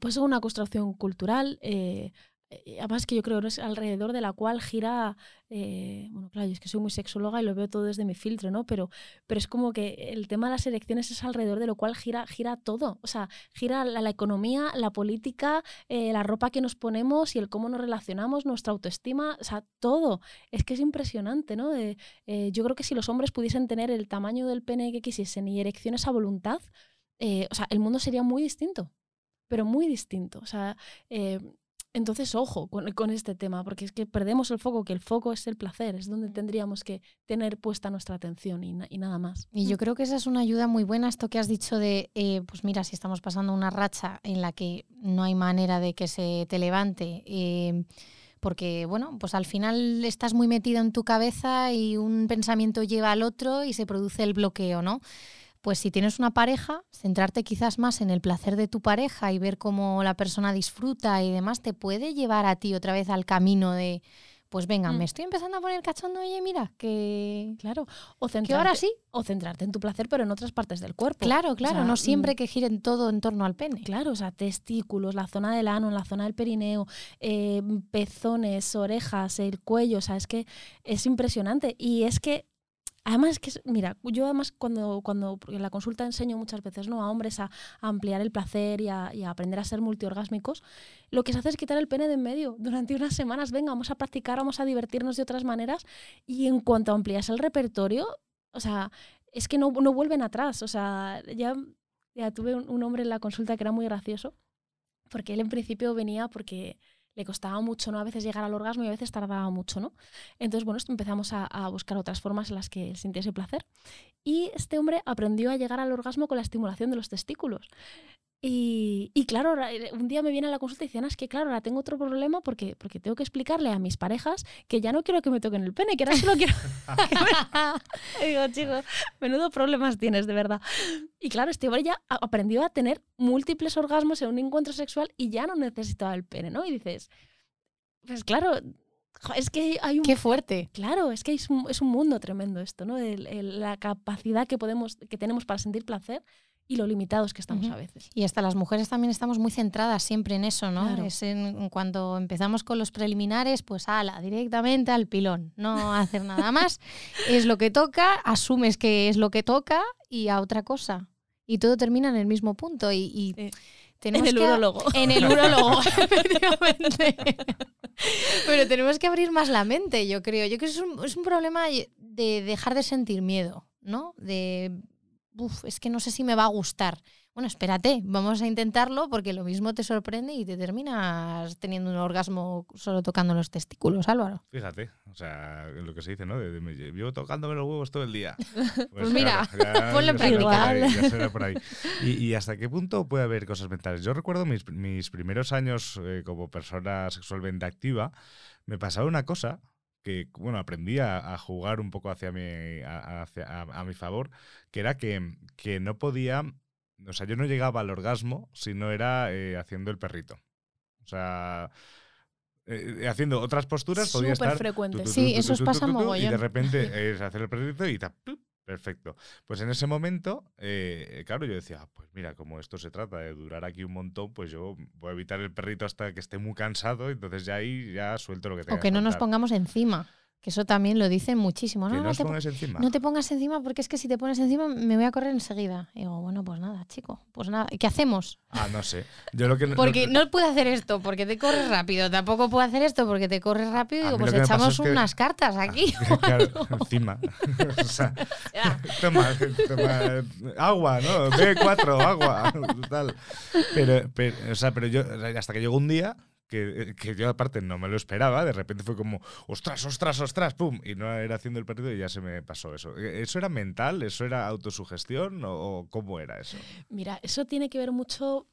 pues son una construcción cultural. Eh, además que yo creo es alrededor de la cual gira, eh, bueno, claro, es que soy muy sexóloga y lo veo todo desde mi filtro, ¿no? Pero, pero es como que el tema de las elecciones es alrededor de lo cual gira, gira todo, o sea, gira la, economía, la política, eh, la ropa que nos ponemos y el cómo nos relacionamos, nuestra autoestima, o sea, todo. Es que es impresionante, ¿no? yo creo que si los hombres pudiesen tener el tamaño del pene que quisiesen y erecciones a voluntad, o sea, el mundo sería muy distinto pero muy distinto. O sea, entonces, ojo con, este tema, porque es que perdemos el foco, que el foco es el placer, es donde tendríamos que tener puesta nuestra atención y, nada más. Y yo creo que esa es una ayuda muy buena, esto que has dicho de, eh, pues mira, si estamos pasando una racha en la que no hay manera de que se te levante. Eh, porque bueno, pues al final estás muy metido en tu cabeza y un pensamiento lleva al otro y se produce el bloqueo, ¿no? Pues si tienes una pareja, centrarte quizás más en el placer de tu pareja y ver cómo la persona disfruta y demás, te puede llevar a ti otra vez al camino de, pues venga, me mm. estoy empezando a poner cachondo, oye, mira, que... Claro, o centrarte, ahora sí. O centrarte en tu placer, pero en otras partes del cuerpo. Claro, claro, no siempre mm, que giren todo en torno al pene. Claro, o sea, testículos, la zona del ano, la zona del perineo, eh, pezones, orejas, el cuello, o sea, es que es impresionante. Y es que Además, que, mira, yo además cuando, cuando en la consulta enseño muchas veces ¿no? a hombres a, ampliar el placer y a, aprender a ser multiorgásmicos, lo que se hace es quitar el pene de en medio durante unas semanas. Venga, vamos a practicar, vamos a divertirnos de otras maneras. Y en cuanto amplias el repertorio, o sea, es que no, no vuelven atrás. O sea, ya, ya tuve un hombre en la consulta que era muy gracioso, porque él en principio venía porque le costaba mucho, ¿no? A veces llegar al orgasmo y a veces tardaba mucho, ¿no? Entonces, bueno, empezamos a, a buscar otras formas en las que sintiese placer. Y este hombre aprendió a llegar al orgasmo con la estimulación de los testículos. Y, y, claro, eh, un día me viene a la consulta y dicen, ah, es que claro, ahora tengo otro problema porque, porque tengo que explicarle a mis parejas que ya no quiero que me toquen el pene, que ahora solo quiero... [laughs] digo, chicos, menudo problemas tienes, de verdad. Y claro, este hombre ya aprendió a tener múltiples orgasmos en un encuentro sexual y ya no necesitaba el pene, ¿no? Y dices, pues claro, es que hay un... Qué fuerte. Claro, es que es un, es un mundo tremendo esto, ¿no? la capacidad que, podemos, que tenemos para sentir placer y lo limitados que estamos a veces. Y hasta las mujeres también estamos muy centradas siempre en eso, ¿no? Es en, cuando empezamos con los preliminares, pues ala, directamente al pilón, no hacer nada [laughs] más. es lo que toca, asumes que es lo que toca y a otra cosa. Y todo termina en el mismo punto. Y, Tenemos en el urologo. En el urologo, [laughs] [laughs] efectivamente. Pero tenemos que abrir más la mente, yo creo. Yo creo que es un, es un problema de dejar de sentir miedo, ¿no? De es que no sé si me va a gustar. Bueno, espérate, vamos a intentarlo porque lo mismo te sorprende y te terminas teniendo un orgasmo solo tocando los testículos, Álvaro. Fíjate, o sea, lo que se dice, ¿no? De, vivo tocándome los huevos todo el día. [laughs] Pues, pues mira, [laughs] ponle en por ahí. [laughs] ¿Y, hasta qué punto puede haber cosas mentales? Yo recuerdo mis, mis primeros años eh, como persona sexualmente activa, me pasaba una cosa que, bueno, aprendí a, jugar un poco hacia mi, a, mi favor, que era que, que, no podía, o sea, yo no llegaba al orgasmo si no era eh, haciendo el perrito. O sea, eh, haciendo otras posturas podía estar... frecuente. Sí, eso os pasa mogollón. Y de repente [laughs] es hacer el perrito y ta, Perfecto. Pues en ese momento, eh, claro, yo decía, ah, pues mira, como esto se trata de durar aquí un montón, pues yo voy a evitar el perrito hasta que esté muy cansado, entonces ya ahí ya suelto lo que tenga. O que no nos pongamos encima. Que eso también lo dicen muchísimo. No, no, te pongas encima. No te pongas encima porque es que si te pones encima me voy a correr enseguida. Y digo, bueno, pues nada, chico. Pues nada. ¿Qué hacemos? Ah, no sé. Yo lo que porque no puedo hacer esto porque te corres rápido. Tampoco puedo hacer esto porque te corres rápido. Digo, pues echamos unas cartas aquí. [laughs] [laughs] encima. [laughs] o sea, toma, toma, agua, ¿no? B4, agua. Tal. Pero, pero, o sea, pero yo, hasta que llegó un día que, que, yo aparte no me lo esperaba, de repente fue como, ostras, ostras, ostras, pum, y no era haciendo el partido y ya se me pasó eso. ¿E-, ¿Eso era mental? ¿Eso era autosugestión o, cómo era eso? Mira, eso tiene que ver mucho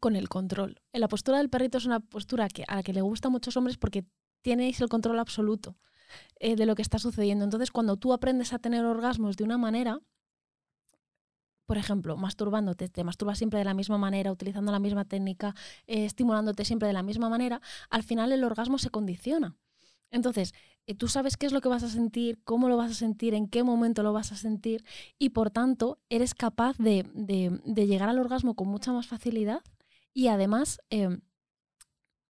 con el control. La postura del perrito es una postura que, a la que le gusta muchos hombres porque tienes el control absoluto eh, de lo que está sucediendo. Entonces, cuando tú aprendes a tener orgasmos de una manera, por ejemplo, masturbándote, te masturbas siempre de la misma manera, utilizando la misma técnica, eh, estimulándote siempre de la misma manera, al final el orgasmo se condiciona. Entonces, eh, tú sabes qué es lo que vas a sentir, cómo lo vas a sentir, en qué momento lo vas a sentir y por tanto eres capaz de, llegar al orgasmo con mucha más facilidad y además em,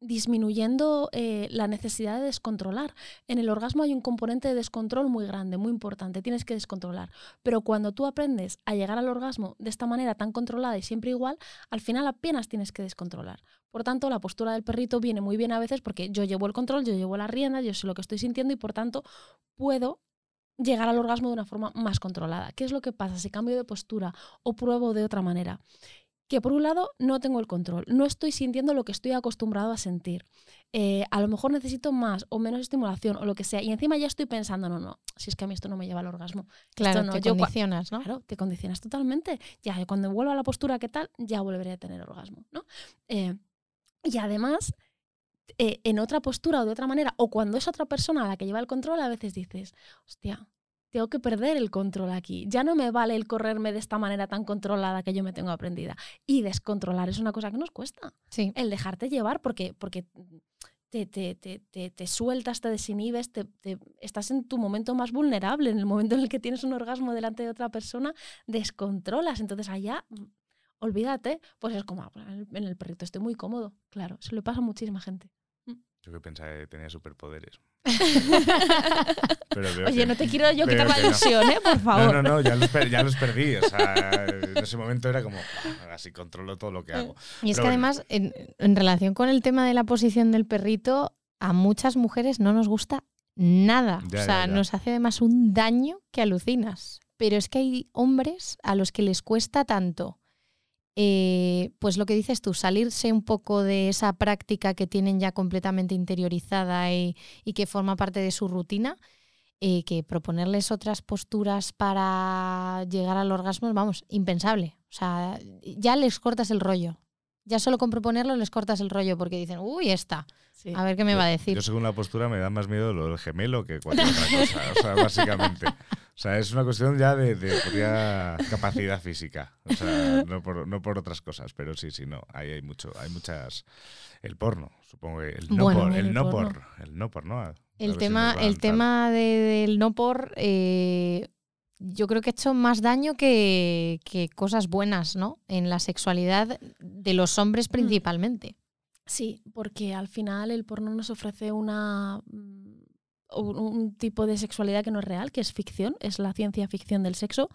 disminuyendo eh, la necesidad de descontrolar. En el orgasmo hay un componente de descontrol muy grande, muy importante, tienes que descontrolar. Pero cuando tú aprendes a llegar al orgasmo de esta manera tan controlada y siempre igual, al final apenas tienes que descontrolar. Por tanto, la postura del perrito viene muy bien a veces porque yo llevo el control, yo llevo la rienda, yo sé lo que estoy sintiendo y por tanto puedo llegar al orgasmo de una forma más controlada. ¿Qué es lo que pasa si cambio de postura o pruebo de otra manera? Que por un lado no tengo el control, no estoy sintiendo lo que estoy acostumbrado a sentir. Eh, a lo mejor necesito más o menos estimulación o lo que sea. Y encima ya estoy pensando, no, no, si es que a mí esto no me lleva al orgasmo. Claro, no, te condicionas, ¿no? Claro, te condicionas totalmente. Ya, cuando vuelva a la postura, ¿qué tal? Ya volveré a tener orgasmo, ¿no? Eh, y además, eh, en otra postura o de otra manera, o cuando es otra persona la que lleva el control, a veces dices, hostia, tengo que perder el control aquí. Ya no me vale el correrme de esta manera tan controlada que yo me tengo aprendida. Y descontrolar es una cosa que nos cuesta. Sí. El dejarte llevar porque, porque te, te, te, te sueltas, te desinhibes, te, estás en tu momento más vulnerable, en el momento en el que tienes un orgasmo delante de otra persona, descontrolas. Entonces allá, mm, olvídate, pues es como, ah, pues en el perrito estoy muy cómodo. Claro, se le pasa a muchísima gente. Yo que pensaba que tenía superpoderes. [laughs] Oye, no te quiero yo quitar la ilusión, ¿eh? Por favor. No, no, no, ya los, perdí. O sea, en ese momento era como, ah, así controlo todo lo que hago. Y es que además, en, relación con el tema de la posición del perrito, a muchas mujeres no nos gusta nada. o sea, nos hace además un daño que alucinas. Pero es que hay hombres a los que les cuesta tanto eh, pues lo que dices tú, salirse un poco de esa práctica que tienen ya completamente interiorizada y, que forma parte de su rutina, eh, que proponerles otras posturas para llegar al orgasmo, vamos, impensable. O sea, ya les cortas el rollo. Ya solo con proponerlo les cortas el rollo porque dicen, uy, esta. A ver qué me va a decir. Yo según la postura me da más miedo lo del gemelo que cualquier otra cosa. O sea, básicamente. [laughs] O sea, es una cuestión ya de, capacidad física. O sea, no por, no por, otras cosas, pero sí, sí, no. Ahí hay mucho, hay muchas. El porno, supongo que. El no por, el, no por. El no por, ¿no? el tema, el tema del no por. Eh, yo creo que ha hecho más daño que, que, cosas buenas, ¿no? En la sexualidad de los hombres mm. principalmente. Sí, porque al final el porno nos ofrece una un, tipo de sexualidad que no es real, que es ficción, es la ciencia ficción del sexo.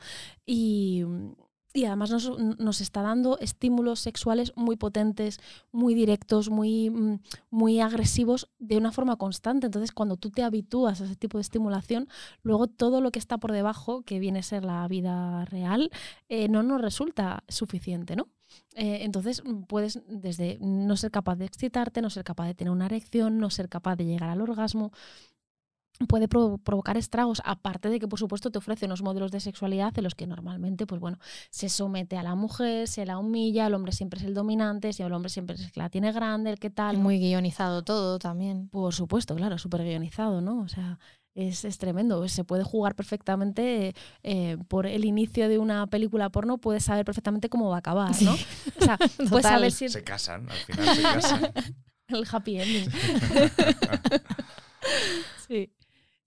Y, y además nos, nos, está dando estímulos sexuales muy potentes, muy directos, muy, mm, muy agresivos de una forma constante. Entonces, cuando tú te habitúas a ese tipo de estimulación, luego todo lo que está por debajo, que viene a ser la vida real, eh, no nos resulta suficiente, ¿no? Eh, entonces puedes desde no ser capaz de excitarte, no ser capaz de tener una erección, no ser capaz de llegar al orgasmo, puede provocar estragos, aparte de que por supuesto te ofrece unos modelos de sexualidad en los que normalmente pues bueno, se somete a la mujer, se la humilla, el hombre siempre es el dominante, si el hombre siempre es el que la tiene grande, el que tal. Muy guionizado todo también. Por supuesto, claro, súper guionizado, ¿no? O sea, es, es, tremendo. Se puede jugar perfectamente eh, por el inicio de una película porno, puedes saber perfectamente cómo va a acabar, ¿no? O sea, [laughs] puedes saber si... Se casan, al final se casan. [laughs] el happy ending. [laughs] sí.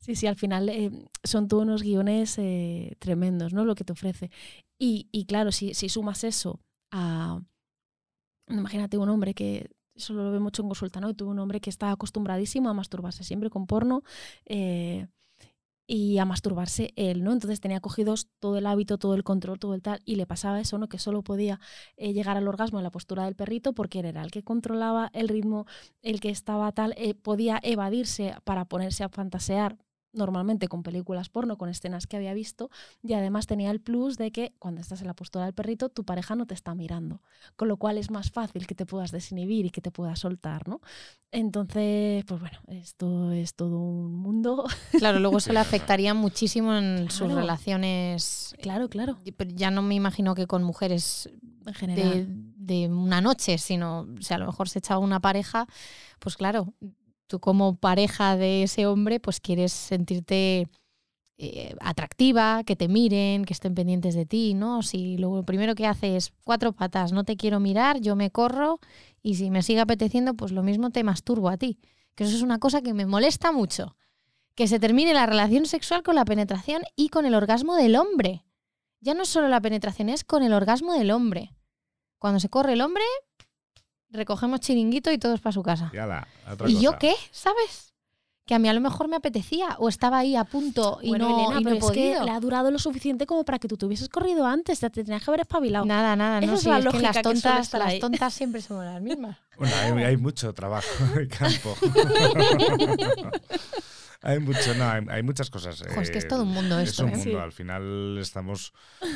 Sí, sí, al final eh, son todos unos guiones eh, tremendos, ¿no? Lo que te ofrece. Y, y claro, si, si, sumas eso a. Imagínate un hombre que. Eso lo ve mucho en consulta, ¿no? Tuvo un hombre que está acostumbradísimo a masturbarse siempre con porno. Eh, y a masturbarse él, ¿no? Entonces tenía cogidos todo el hábito, todo el control, todo el tal, y le pasaba eso, ¿no? Que solo podía llegar al orgasmo en la postura del perrito porque él era el que controlaba el ritmo, el que estaba tal, podía evadirse para ponerse a fantasear normalmente con películas porno, con escenas que había visto, y además tenía el plus de que cuando estás en la postura del perrito, tu pareja no te está mirando, con lo cual es más fácil que te puedas desinhibir y que te puedas soltar, ¿no? Entonces, pues bueno, esto es todo un mundo. Claro, luego se le [laughs] afectaría muchísimo en sus relaciones. Claro, claro. Pero ya no me imagino que con mujeres en general. De, de una noche, sino, o sea, a lo mejor se echaba una pareja, pues claro, tú como pareja de ese hombre, pues quieres sentirte eh, atractiva, que te miren, que estén pendientes de ti, ¿no? Si lo primero que haces es cuatro patas, no te quiero mirar, yo me corro y si me sigue apeteciendo, pues lo mismo te masturbo a ti. Que eso es una cosa que me molesta mucho. Que se termine la relación sexual con la penetración y con el orgasmo del hombre. Ya no solo la penetración, es con el orgasmo del hombre. Cuando se corre el hombre, recogemos chiringuito y todos para su casa. Y, ala, otra ¿Y yo cosa. qué? ¿Sabes? Que a mí a lo mejor me apetecía o estaba ahí a punto y Bueno, no, Elena, y no pero he es que podido. le ha durado lo suficiente como para que tú te hubieses corrido antes. Te tenías que haber espabilado. Nada, nada, Esa no es sí, la es que lógica las que suele tontas, estar las tontas siempre somos las mismas. Bueno, hay, hay mucho trabajo de campo. [laughs] hay mucho, no, hay, hay muchas cosas. Jo, es que es eh, todo un mundo Es esto, un ¿eh? mundo. Sí. Al final estamos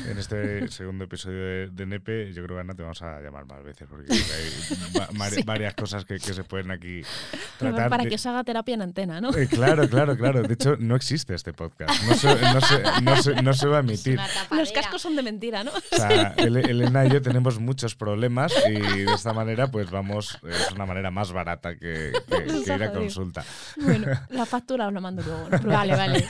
en este [laughs] segundo episodio de, de Nepe. Yo creo que Ana te vamos a llamar más veces porque [laughs] hay va- vari- varias cosas que, que se pueden aquí tratar. para que os haga terapia en antena, ¿no? Eh, claro, claro, claro. De hecho, no existe este podcast. No se, no se- no se- no se va a emitir. Los cascos son de mentira, ¿no? O sea, Ele- Elena y yo tenemos muchos problemas y de esta manera pues vamos, es una manera más barata que, que- que ir a consulta. Bueno, la factura [laughs] os la mando luego. no [laughs] Vale, vale.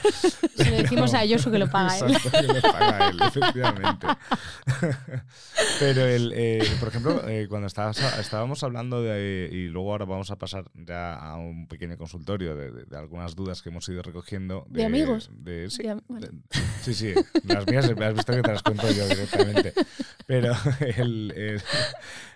Se lo decimos a Josu que lo paga él. Exacto, que lo paga él, efectivamente. [laughs] Pero, el, eh, por ejemplo, eh, cuando estabas- estábamos hablando de, y luego ahora vamos a pasar ya a un pequeño consultorio de, de- de algunas dudas que hemos ido recogiendo. ¿De amigos? de- sí, De am- bueno. de- sí, sí, las mías has visto que te las cuento yo directamente. Pero el, el-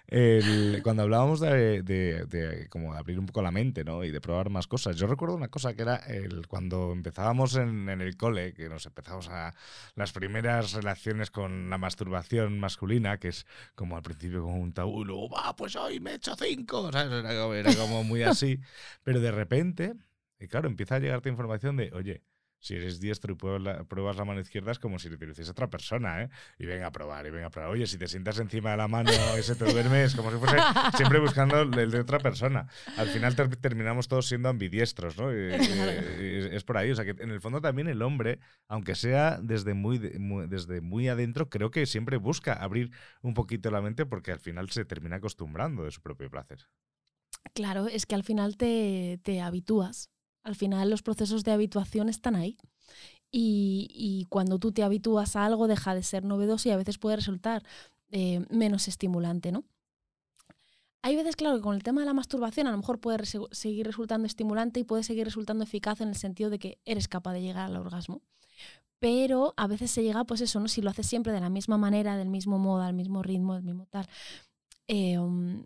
el- cuando hablábamos de, de- de como abrir un poco la mente ¿no? y de probar más cosas, yo recuerdo una cosa que era el, cuando empezábamos en, en el cole, que nos empezamos a las primeras relaciones con la masturbación masculina, que es como al principio como un tabú, y luego, va, pues hoy me he hecho cinco. Era, era como muy así, pero de repente, y claro, empieza a llegarte información de, oye, si eres diestro y pruebas la, mano izquierda es como si le hiciese otra persona, ¿eh? Y venga a probar, y venga a probar. Oye, si te sientas encima de la mano y se te duerme, es como si fuese siempre buscando el de otra persona. Al final ter- terminamos todos siendo ambidiestros, ¿no? Y- y- y es por ahí. O sea, que en el fondo también el hombre, aunque sea desde muy, muy- desde muy adentro, creo que siempre busca abrir un poquito la mente porque al final se termina acostumbrando de su propio placer. Claro, es que al final te, te habitúas. Al final los procesos de habituación están ahí. Y, cuando tú te habitúas a algo deja de ser novedoso y a veces puede resultar eh, menos estimulante, ¿no? Hay veces, claro, que con el tema de la masturbación a lo mejor puede seguir resultando estimulante y puede seguir resultando eficaz en el sentido de que eres capaz de llegar al orgasmo. Pero a veces se llega, pues eso, ¿no? Si lo haces siempre de la misma manera, del mismo modo, al mismo ritmo, del mismo tal, um,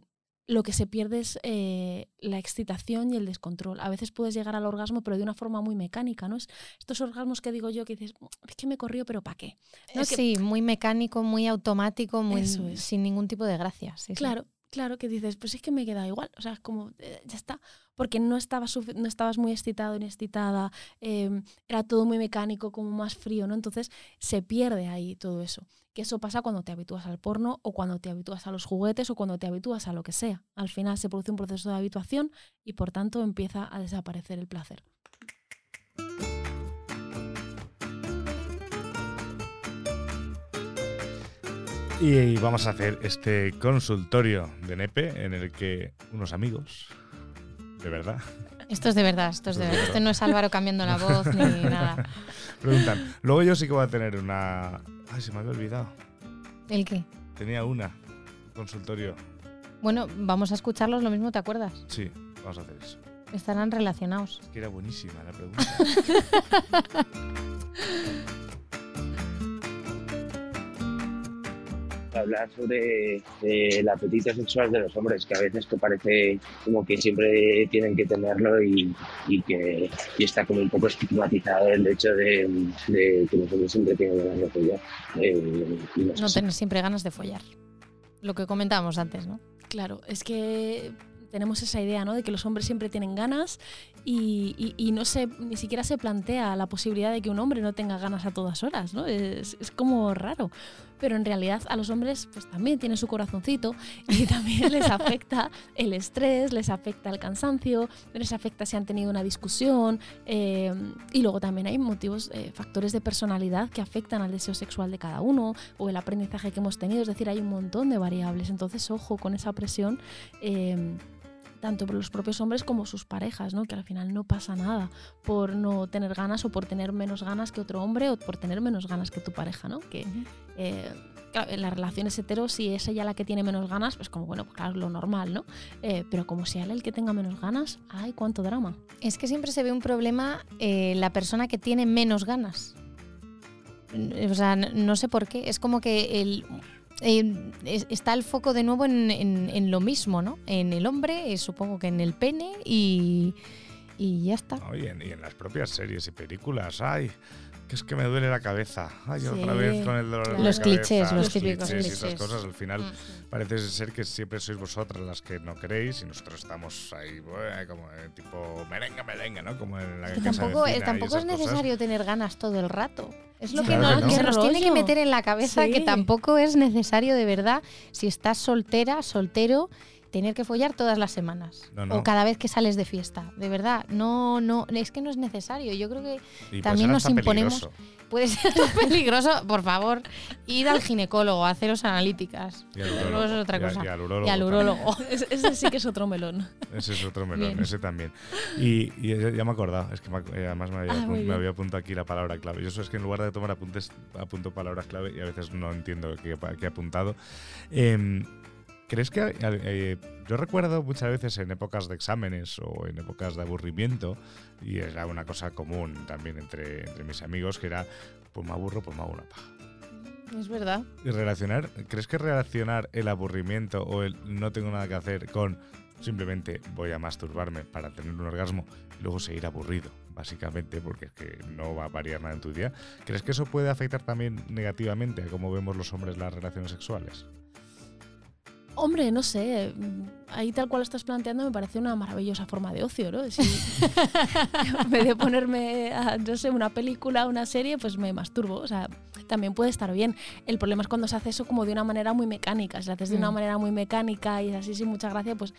lo que se pierde es eh, la excitación y el descontrol. A veces puedes llegar al orgasmo, pero de una forma muy mecánica, ¿no? Es estos orgasmos que digo yo que dices, es que me corrió, pero ¿para qué? ¿No? Que- Sí, muy mecánico, muy automático, muy Eso es. sin ningún tipo de gracia. sí, sí. Claro, claro que dices, pues es que me queda igual. O sea, es como, eh, ya está. Porque no estabas, no estabas muy excitado ni excitada, eh, era todo muy mecánico, como más frío, ¿no? Entonces se pierde ahí todo eso. Que eso pasa cuando te habitúas al porno o cuando te habitúas a los juguetes o cuando te habitúas a lo que sea. Al final se produce un proceso de habituación y por tanto empieza a desaparecer el placer. Y vamos a hacer este consultorio de Nepe en el que unos amigos, de verdad, Esto es de verdad, esto es de verdad. Este no es Álvaro cambiando la voz ni [laughs] nada. preguntan. Luego yo sí que voy a tener una... Ay, se me había olvidado. ¿El qué? Tenía una. Consultorio. Bueno, vamos a escucharlos, lo mismo te acuerdas. Sí, vamos a hacer eso. Estarán relacionados. Es que era buenísima la pregunta. [laughs] hablar sobre eh, el apetito sexual de los hombres, que a veces que parece como que siempre tienen que tenerlo y, y que y está como un poco estigmatizado el hecho de, de que los hombres siempre tienen ganas de follar. Eh, y no No tener siempre ganas de follar. Lo que comentábamos antes, ¿no? Claro, es que tenemos esa idea, ¿no? De que los hombres siempre tienen ganas y, y- y no se, ni siquiera se plantea la posibilidad de que un hombre no tenga ganas a todas horas, ¿no? Es, es como raro. Pero en realidad a los hombres pues también tienen su corazoncito y [laughs] también les afecta el estrés, les afecta el cansancio, les afecta si han tenido una discusión eh, y luego también hay motivos, eh, factores de personalidad que afectan al deseo sexual de cada uno o el aprendizaje que hemos tenido, es decir, hay un montón de variables, entonces ojo con esa presión. eh, tanto por los propios hombres como sus parejas, ¿no? que al final no pasa nada por no tener ganas o por tener menos ganas que otro hombre o por tener menos ganas que tu pareja, ¿no? que eh, claro, en las relaciones hetero, si es ella la que tiene menos ganas, pues como, bueno, pues claro, lo normal, ¿no? Eh, pero como sea él el que tenga menos ganas, ¡ay, cuánto drama! Es que siempre se ve un problema eh, la persona que tiene menos ganas. O sea, no sé por qué. Es como que el, eh, es- está el foco de nuevo en, en- en lo mismo, ¿no? En el hombre, eh, supongo que en el pene y, y ya está. ¿no? Y, en, y en las propias series y películas. Ay, que es que me duele la cabeza. Ay, Sí, otra vez con el dolor de claro. la Los clichés, cabeza, los típicos clichés y esas cosas. Al final Mm. parece ser que siempre sois vosotras las que no queréis y nosotros estamos ahí bueh, como eh, tipo merengue, merengue, ¿no? Como en la Es que casa tampoco, y tampoco es cosas. necesario tener ganas todo el rato. Es lo que, Claro no- que no. que nos tiene que meter en la cabeza que tampoco es necesario de verdad, si estás soltera, soltero, tener que follar todas las semanas. No, no. O cada vez que sales de fiesta. De verdad, no, no, es que no es necesario. Yo creo que Y puede también ser nos imponemos. peligroso. puede ser [laughs] peligroso. Por favor, ir al ginecólogo, a haceros analíticas. Y al urólogo. es otra cosa. y al urólogo Y al también. urólogo. [laughs] Es- Ese sí que es otro melón. Ese es otro melón, Bien. ese también. Y, y ya me he acordado, es que me eh, además me había, Ah, me había apuntado aquí la palabra clave. Yo eso es que en lugar de tomar apuntes, apunto palabras clave y a veces no entiendo qué, qué he apuntado. Em, ¿Crees que eh, yo recuerdo muchas veces en épocas de exámenes o en épocas de aburrimiento, y era una cosa común también entre, entre mis amigos, que era, pues me aburro, pues me hago una paja. Es verdad. Y relacionar, ¿crees que relacionar el aburrimiento o el no tengo nada que hacer con simplemente voy a masturbarme para tener un orgasmo y luego seguir aburrido, básicamente, porque es que no va a variar nada en tu día? ¿Crees que eso puede afectar también negativamente a cómo vemos los hombres las relaciones sexuales? Hombre, no sé, ahí tal cual estás planteando me parece una maravillosa forma de ocio, ¿no? Si, [laughs] en vez de ponerme a, no sé, una película, una serie, pues me masturbo, o sea, también puede estar bien. El problema es cuando se hace eso como de una manera muy mecánica, si lo haces de una Mm. manera muy mecánica y así sin mucha gracia, pues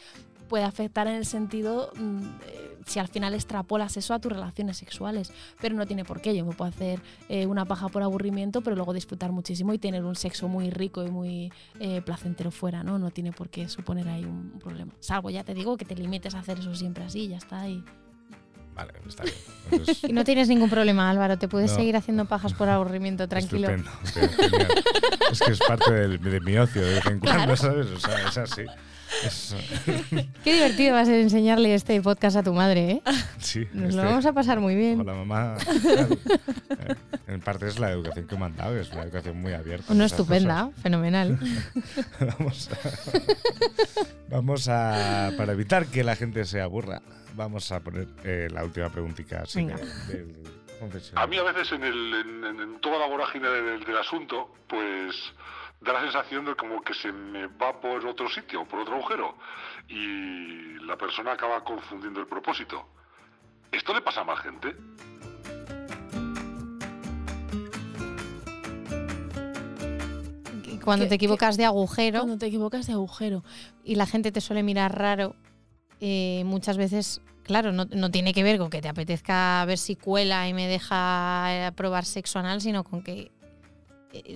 puede afectar en el sentido mm, eh, si al final extrapolas eso a tus relaciones sexuales, pero no tiene por qué. Yo me puedo hacer eh, una paja por aburrimiento, pero luego disfrutar muchísimo y tener un sexo muy rico y muy eh, placentero fuera, ¿no? No tiene por qué suponer ahí un problema. Salvo, ya te digo, que te limites a hacer eso siempre así, ya está. Y... Vale, está bien. Entonces, [laughs] Y no tienes ningún problema, Álvaro. Te puedes No. seguir haciendo pajas por aburrimiento, tranquilo. Estupendo. Es que es parte del- de mi ocio de vez en cuando, Claro. ¿sabes? O sea, es así. Qué divertido va a ser enseñarle este podcast a tu madre, ¿eh? sí, Nos este- lo vamos a pasar muy bien. Hola, mamá. Eh, en parte es la educación que me han dado, es una educación muy abierta. Una estupenda, fenomenal. [laughs] Vamos a, vamos a. Para evitar que la gente se aburra, vamos a poner eh, la última preguntita así Venga. de- del confesionario. A mí a veces en, el, en, en- en toda la vorágine del, del asunto, pues da la sensación de como que se me va por otro sitio, por otro agujero, y la persona acaba confundiendo el propósito. ¿Esto le pasa a más gente? Cuando Que- te equivocas de agujero Cuando te equivocas de agujero. y la gente te suele mirar raro, eh, muchas veces, claro, no, no tiene que ver con que te apetezca ver si cuela y me deja eh, probar sexo anal, sino con que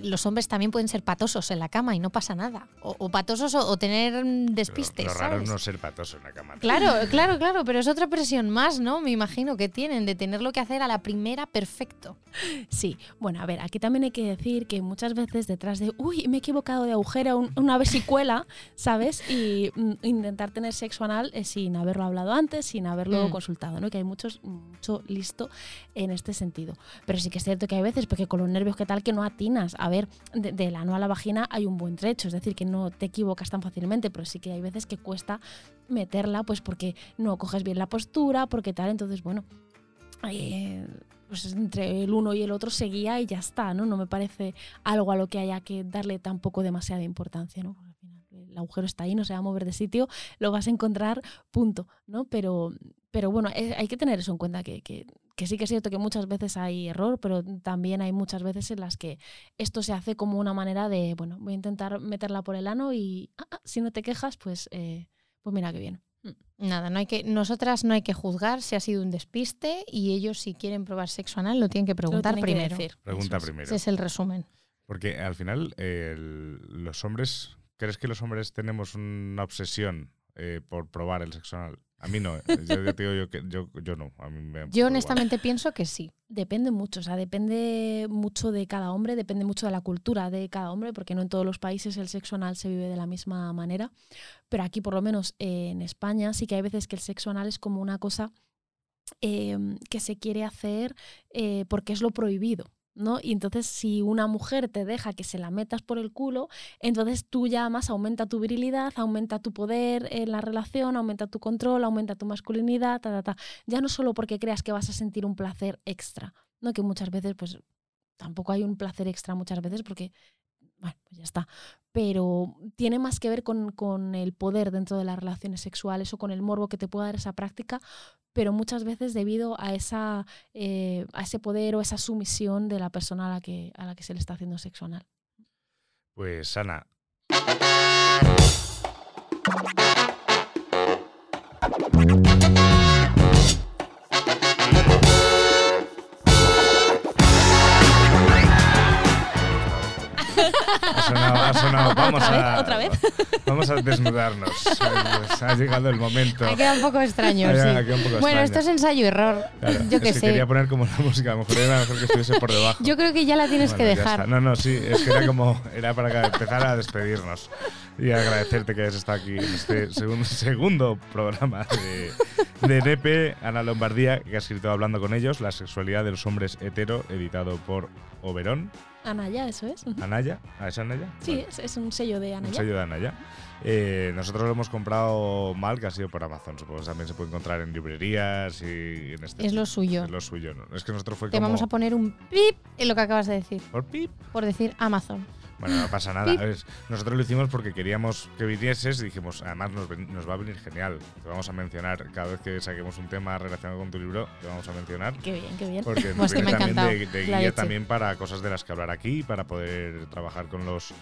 los hombres también pueden ser patosos en la cama y no pasa nada. O, o patosos o, o tener mm, Lo- despistes, Lo, raro ¿sabes? es no ser patoso en la cama. Claro, claro, claro, pero es otra presión más, ¿no? Me imagino que tienen de tenerlo que hacer a la primera perfecto. Sí, bueno, a ver, aquí también hay que decir que muchas veces detrás de, uy, me he equivocado de agujero, un- una vesicuela, ¿sabes? Y mm, intentar tener sexo anal eh, sin haberlo hablado antes, sin haberlo Mm. consultado, ¿no? Que hay muchos, mucho listo en este sentido. Pero sí que es cierto que hay veces, porque con los nervios que tal, que no atinas. A ver, de, del ano a la vagina hay un buen trecho, es decir, que no te equivocas tan fácilmente, pero sí que hay veces que cuesta meterla, pues porque no coges bien la postura, porque tal, entonces, bueno, eh, pues entre el uno y el otro seguía y ya está, ¿no? No me parece algo a lo que haya que darle tampoco demasiada importancia, ¿no? Al final el agujero está ahí, no se va a mover de sitio, lo vas a encontrar, punto, ¿no? Pero, pero bueno, eh, hay que tener eso en cuenta, que, que sí que es cierto que muchas veces hay error, pero también hay muchas veces en las que esto se hace como una manera de, bueno, voy a intentar meterla por el ano y ah, ah, si no te quejas, pues, eh, pues mira qué bien. Nada, no hay que, nosotras no hay que juzgar si ha sido un despiste y ellos si quieren probar sexo anal lo tienen que preguntar tienen que primero. decir. Pregunta es. primero. Ese es el resumen. Porque al final, eh, el- los hombres, ¿crees que los hombres tenemos una obsesión eh, por probar el sexo anal? A mí no, eh. yo, te digo yo que yo, yo no. A mí me Yo igual. honestamente pienso que sí. Depende mucho, o sea, depende mucho de cada hombre, depende mucho de la cultura de cada hombre, porque no en todos los países el sexo anal se vive de la misma manera, pero aquí por lo menos eh, en España sí que hay veces que el sexo anal es como una cosa eh, que se quiere hacer eh, porque es lo prohibido. ¿No? Y entonces si una mujer te deja que se la metas por el culo, entonces tú ya más aumenta tu virilidad, aumenta tu poder en la relación, aumenta tu control, aumenta tu masculinidad, ta, ta, ta. Ya no solo porque creas que vas a sentir un placer extra, ¿no? Que muchas veces, pues tampoco hay un placer extra muchas veces porque bueno, pues ya está. Pero tiene más que ver con, el poder dentro de las relaciones sexuales o con el morbo que te pueda dar esa práctica, pero muchas veces debido a, esa, eh, a ese poder o esa sumisión de la persona a la que, a la que se le está haciendo sexo anal. Pues Ana. Ha sonado, ha sonado. Vamos ¿Otra a, vez? ¿Otra vez? Vamos a desnudarnos. Pues ha llegado el momento. Ha quedado un poco extraño, Ha sí. un poco bueno, extraño. esto es ensayo-error. Claro, Yo es qué que sé. quería poner como la música, a lo mejor era mejor que estuviese por debajo. Yo creo que ya la tienes Bueno, que dejar. No, no, sí, es que era como, era para empezar a despedirnos y agradecerte que hayas estado aquí en este segundo, segundo programa de, de Nepe, Ana Lombardía, que ha escrito Hablando con ellos, La sexualidad de los hombres hetero, editado por Oberón, Anaya, eso es. [laughs] Anaya, ¿ah, es Anaya? Sí, Vale. es, es un sello de Un Anaya. sello de Anaya. Eh, nosotros lo hemos comprado mal, que ha sido por Amazon. Supongo que también se puede encontrar en librerías y en este Es lo suyo. Es lo suyo, ¿no? Es que nosotros fue Te como... vamos a poner un pip en lo que acabas de decir. ¿Por pip? Por decir Amazon. Bueno, no pasa nada. Pip. Es- nosotros lo hicimos porque queríamos que vinieses y dijimos, además nos, ven- nos va a venir genial. Te vamos a mencionar cada vez que saquemos un tema relacionado con tu libro, te vamos a mencionar. Qué bien, qué bien. Porque nos [laughs] Pues que viene me ha también de, guía también para cosas de las que hablar aquí, para poder trabajar con los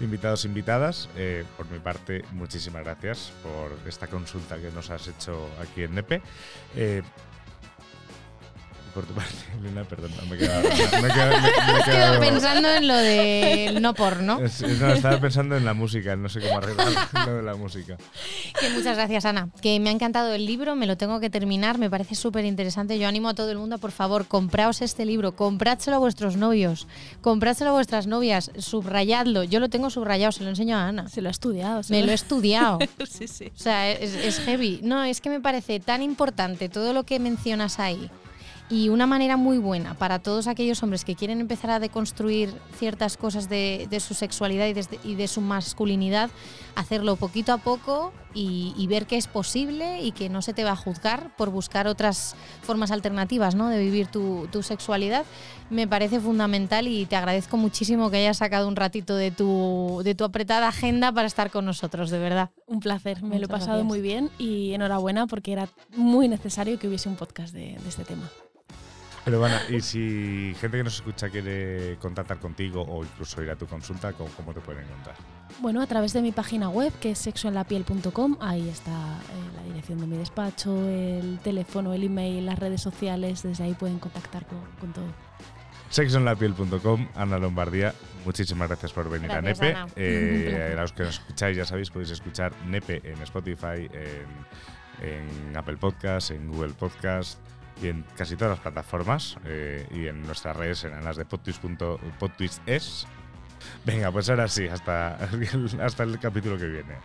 invitados e invitadas. Eh, por mi parte, muchísimas gracias por esta consulta que nos has hecho aquí en NEPE. Eh, por tu parte, [laughs] Elena, perdón, no me he quedado. Me he [laughs] quedado- me- me he Estaba quedado- pensando en lo de no porno. es- no, estaba pensando en la música, no sé cómo arreglar [laughs] lo de la música. Que muchas gracias, Ana. Que me ha encantado el libro, me lo tengo que terminar, me parece súper interesante. Yo animo a todo el mundo, por favor, compraos este libro, comprádselo a vuestros novios, comprádselo a vuestras novias, subrayadlo. Yo lo tengo subrayado, se lo enseño a Ana. Se lo ha estudiado. se Me lo he estudiado. sí, sí. O sea, es, es heavy. No, es que me parece tan importante todo lo que mencionas ahí. Y una manera muy buena para todos aquellos hombres que quieren empezar a deconstruir ciertas cosas de, de su sexualidad y, de su masculinidad, hacerlo poquito a poco y, y ver que es posible y que no se te va a juzgar por buscar otras formas alternativas ¿no? de vivir tu, tu sexualidad, me parece fundamental y te agradezco muchísimo que hayas sacado un ratito de tu, de tu apretada agenda para estar con nosotros, de verdad. Un placer, me lo he pasado gracias. muy bien y enhorabuena porque era muy necesario que hubiese un podcast de, de este tema. Pero bueno, y si gente que nos escucha quiere contactar contigo o incluso ir a tu consulta, ¿cómo, cómo te pueden encontrar? Bueno, a través de mi página web, que es sexoenlapiel.com, ahí está eh, la dirección de mi despacho, el teléfono, el email, las redes sociales, desde ahí pueden contactar con, con todo. sexonlapiel.com, Ana Lombardía, muchísimas gracias por venir Gracias, a Nepe. Ana. Eh, [laughs] a los que nos escucháis, ya sabéis, podéis escuchar Nepe en Spotify, en, en Apple Podcast, en Google Podcast y en casi todas las plataformas eh, y en nuestras redes, en las de podtwist.podtwist es. Venga, pues ahora sí, hasta, hasta el capítulo que viene.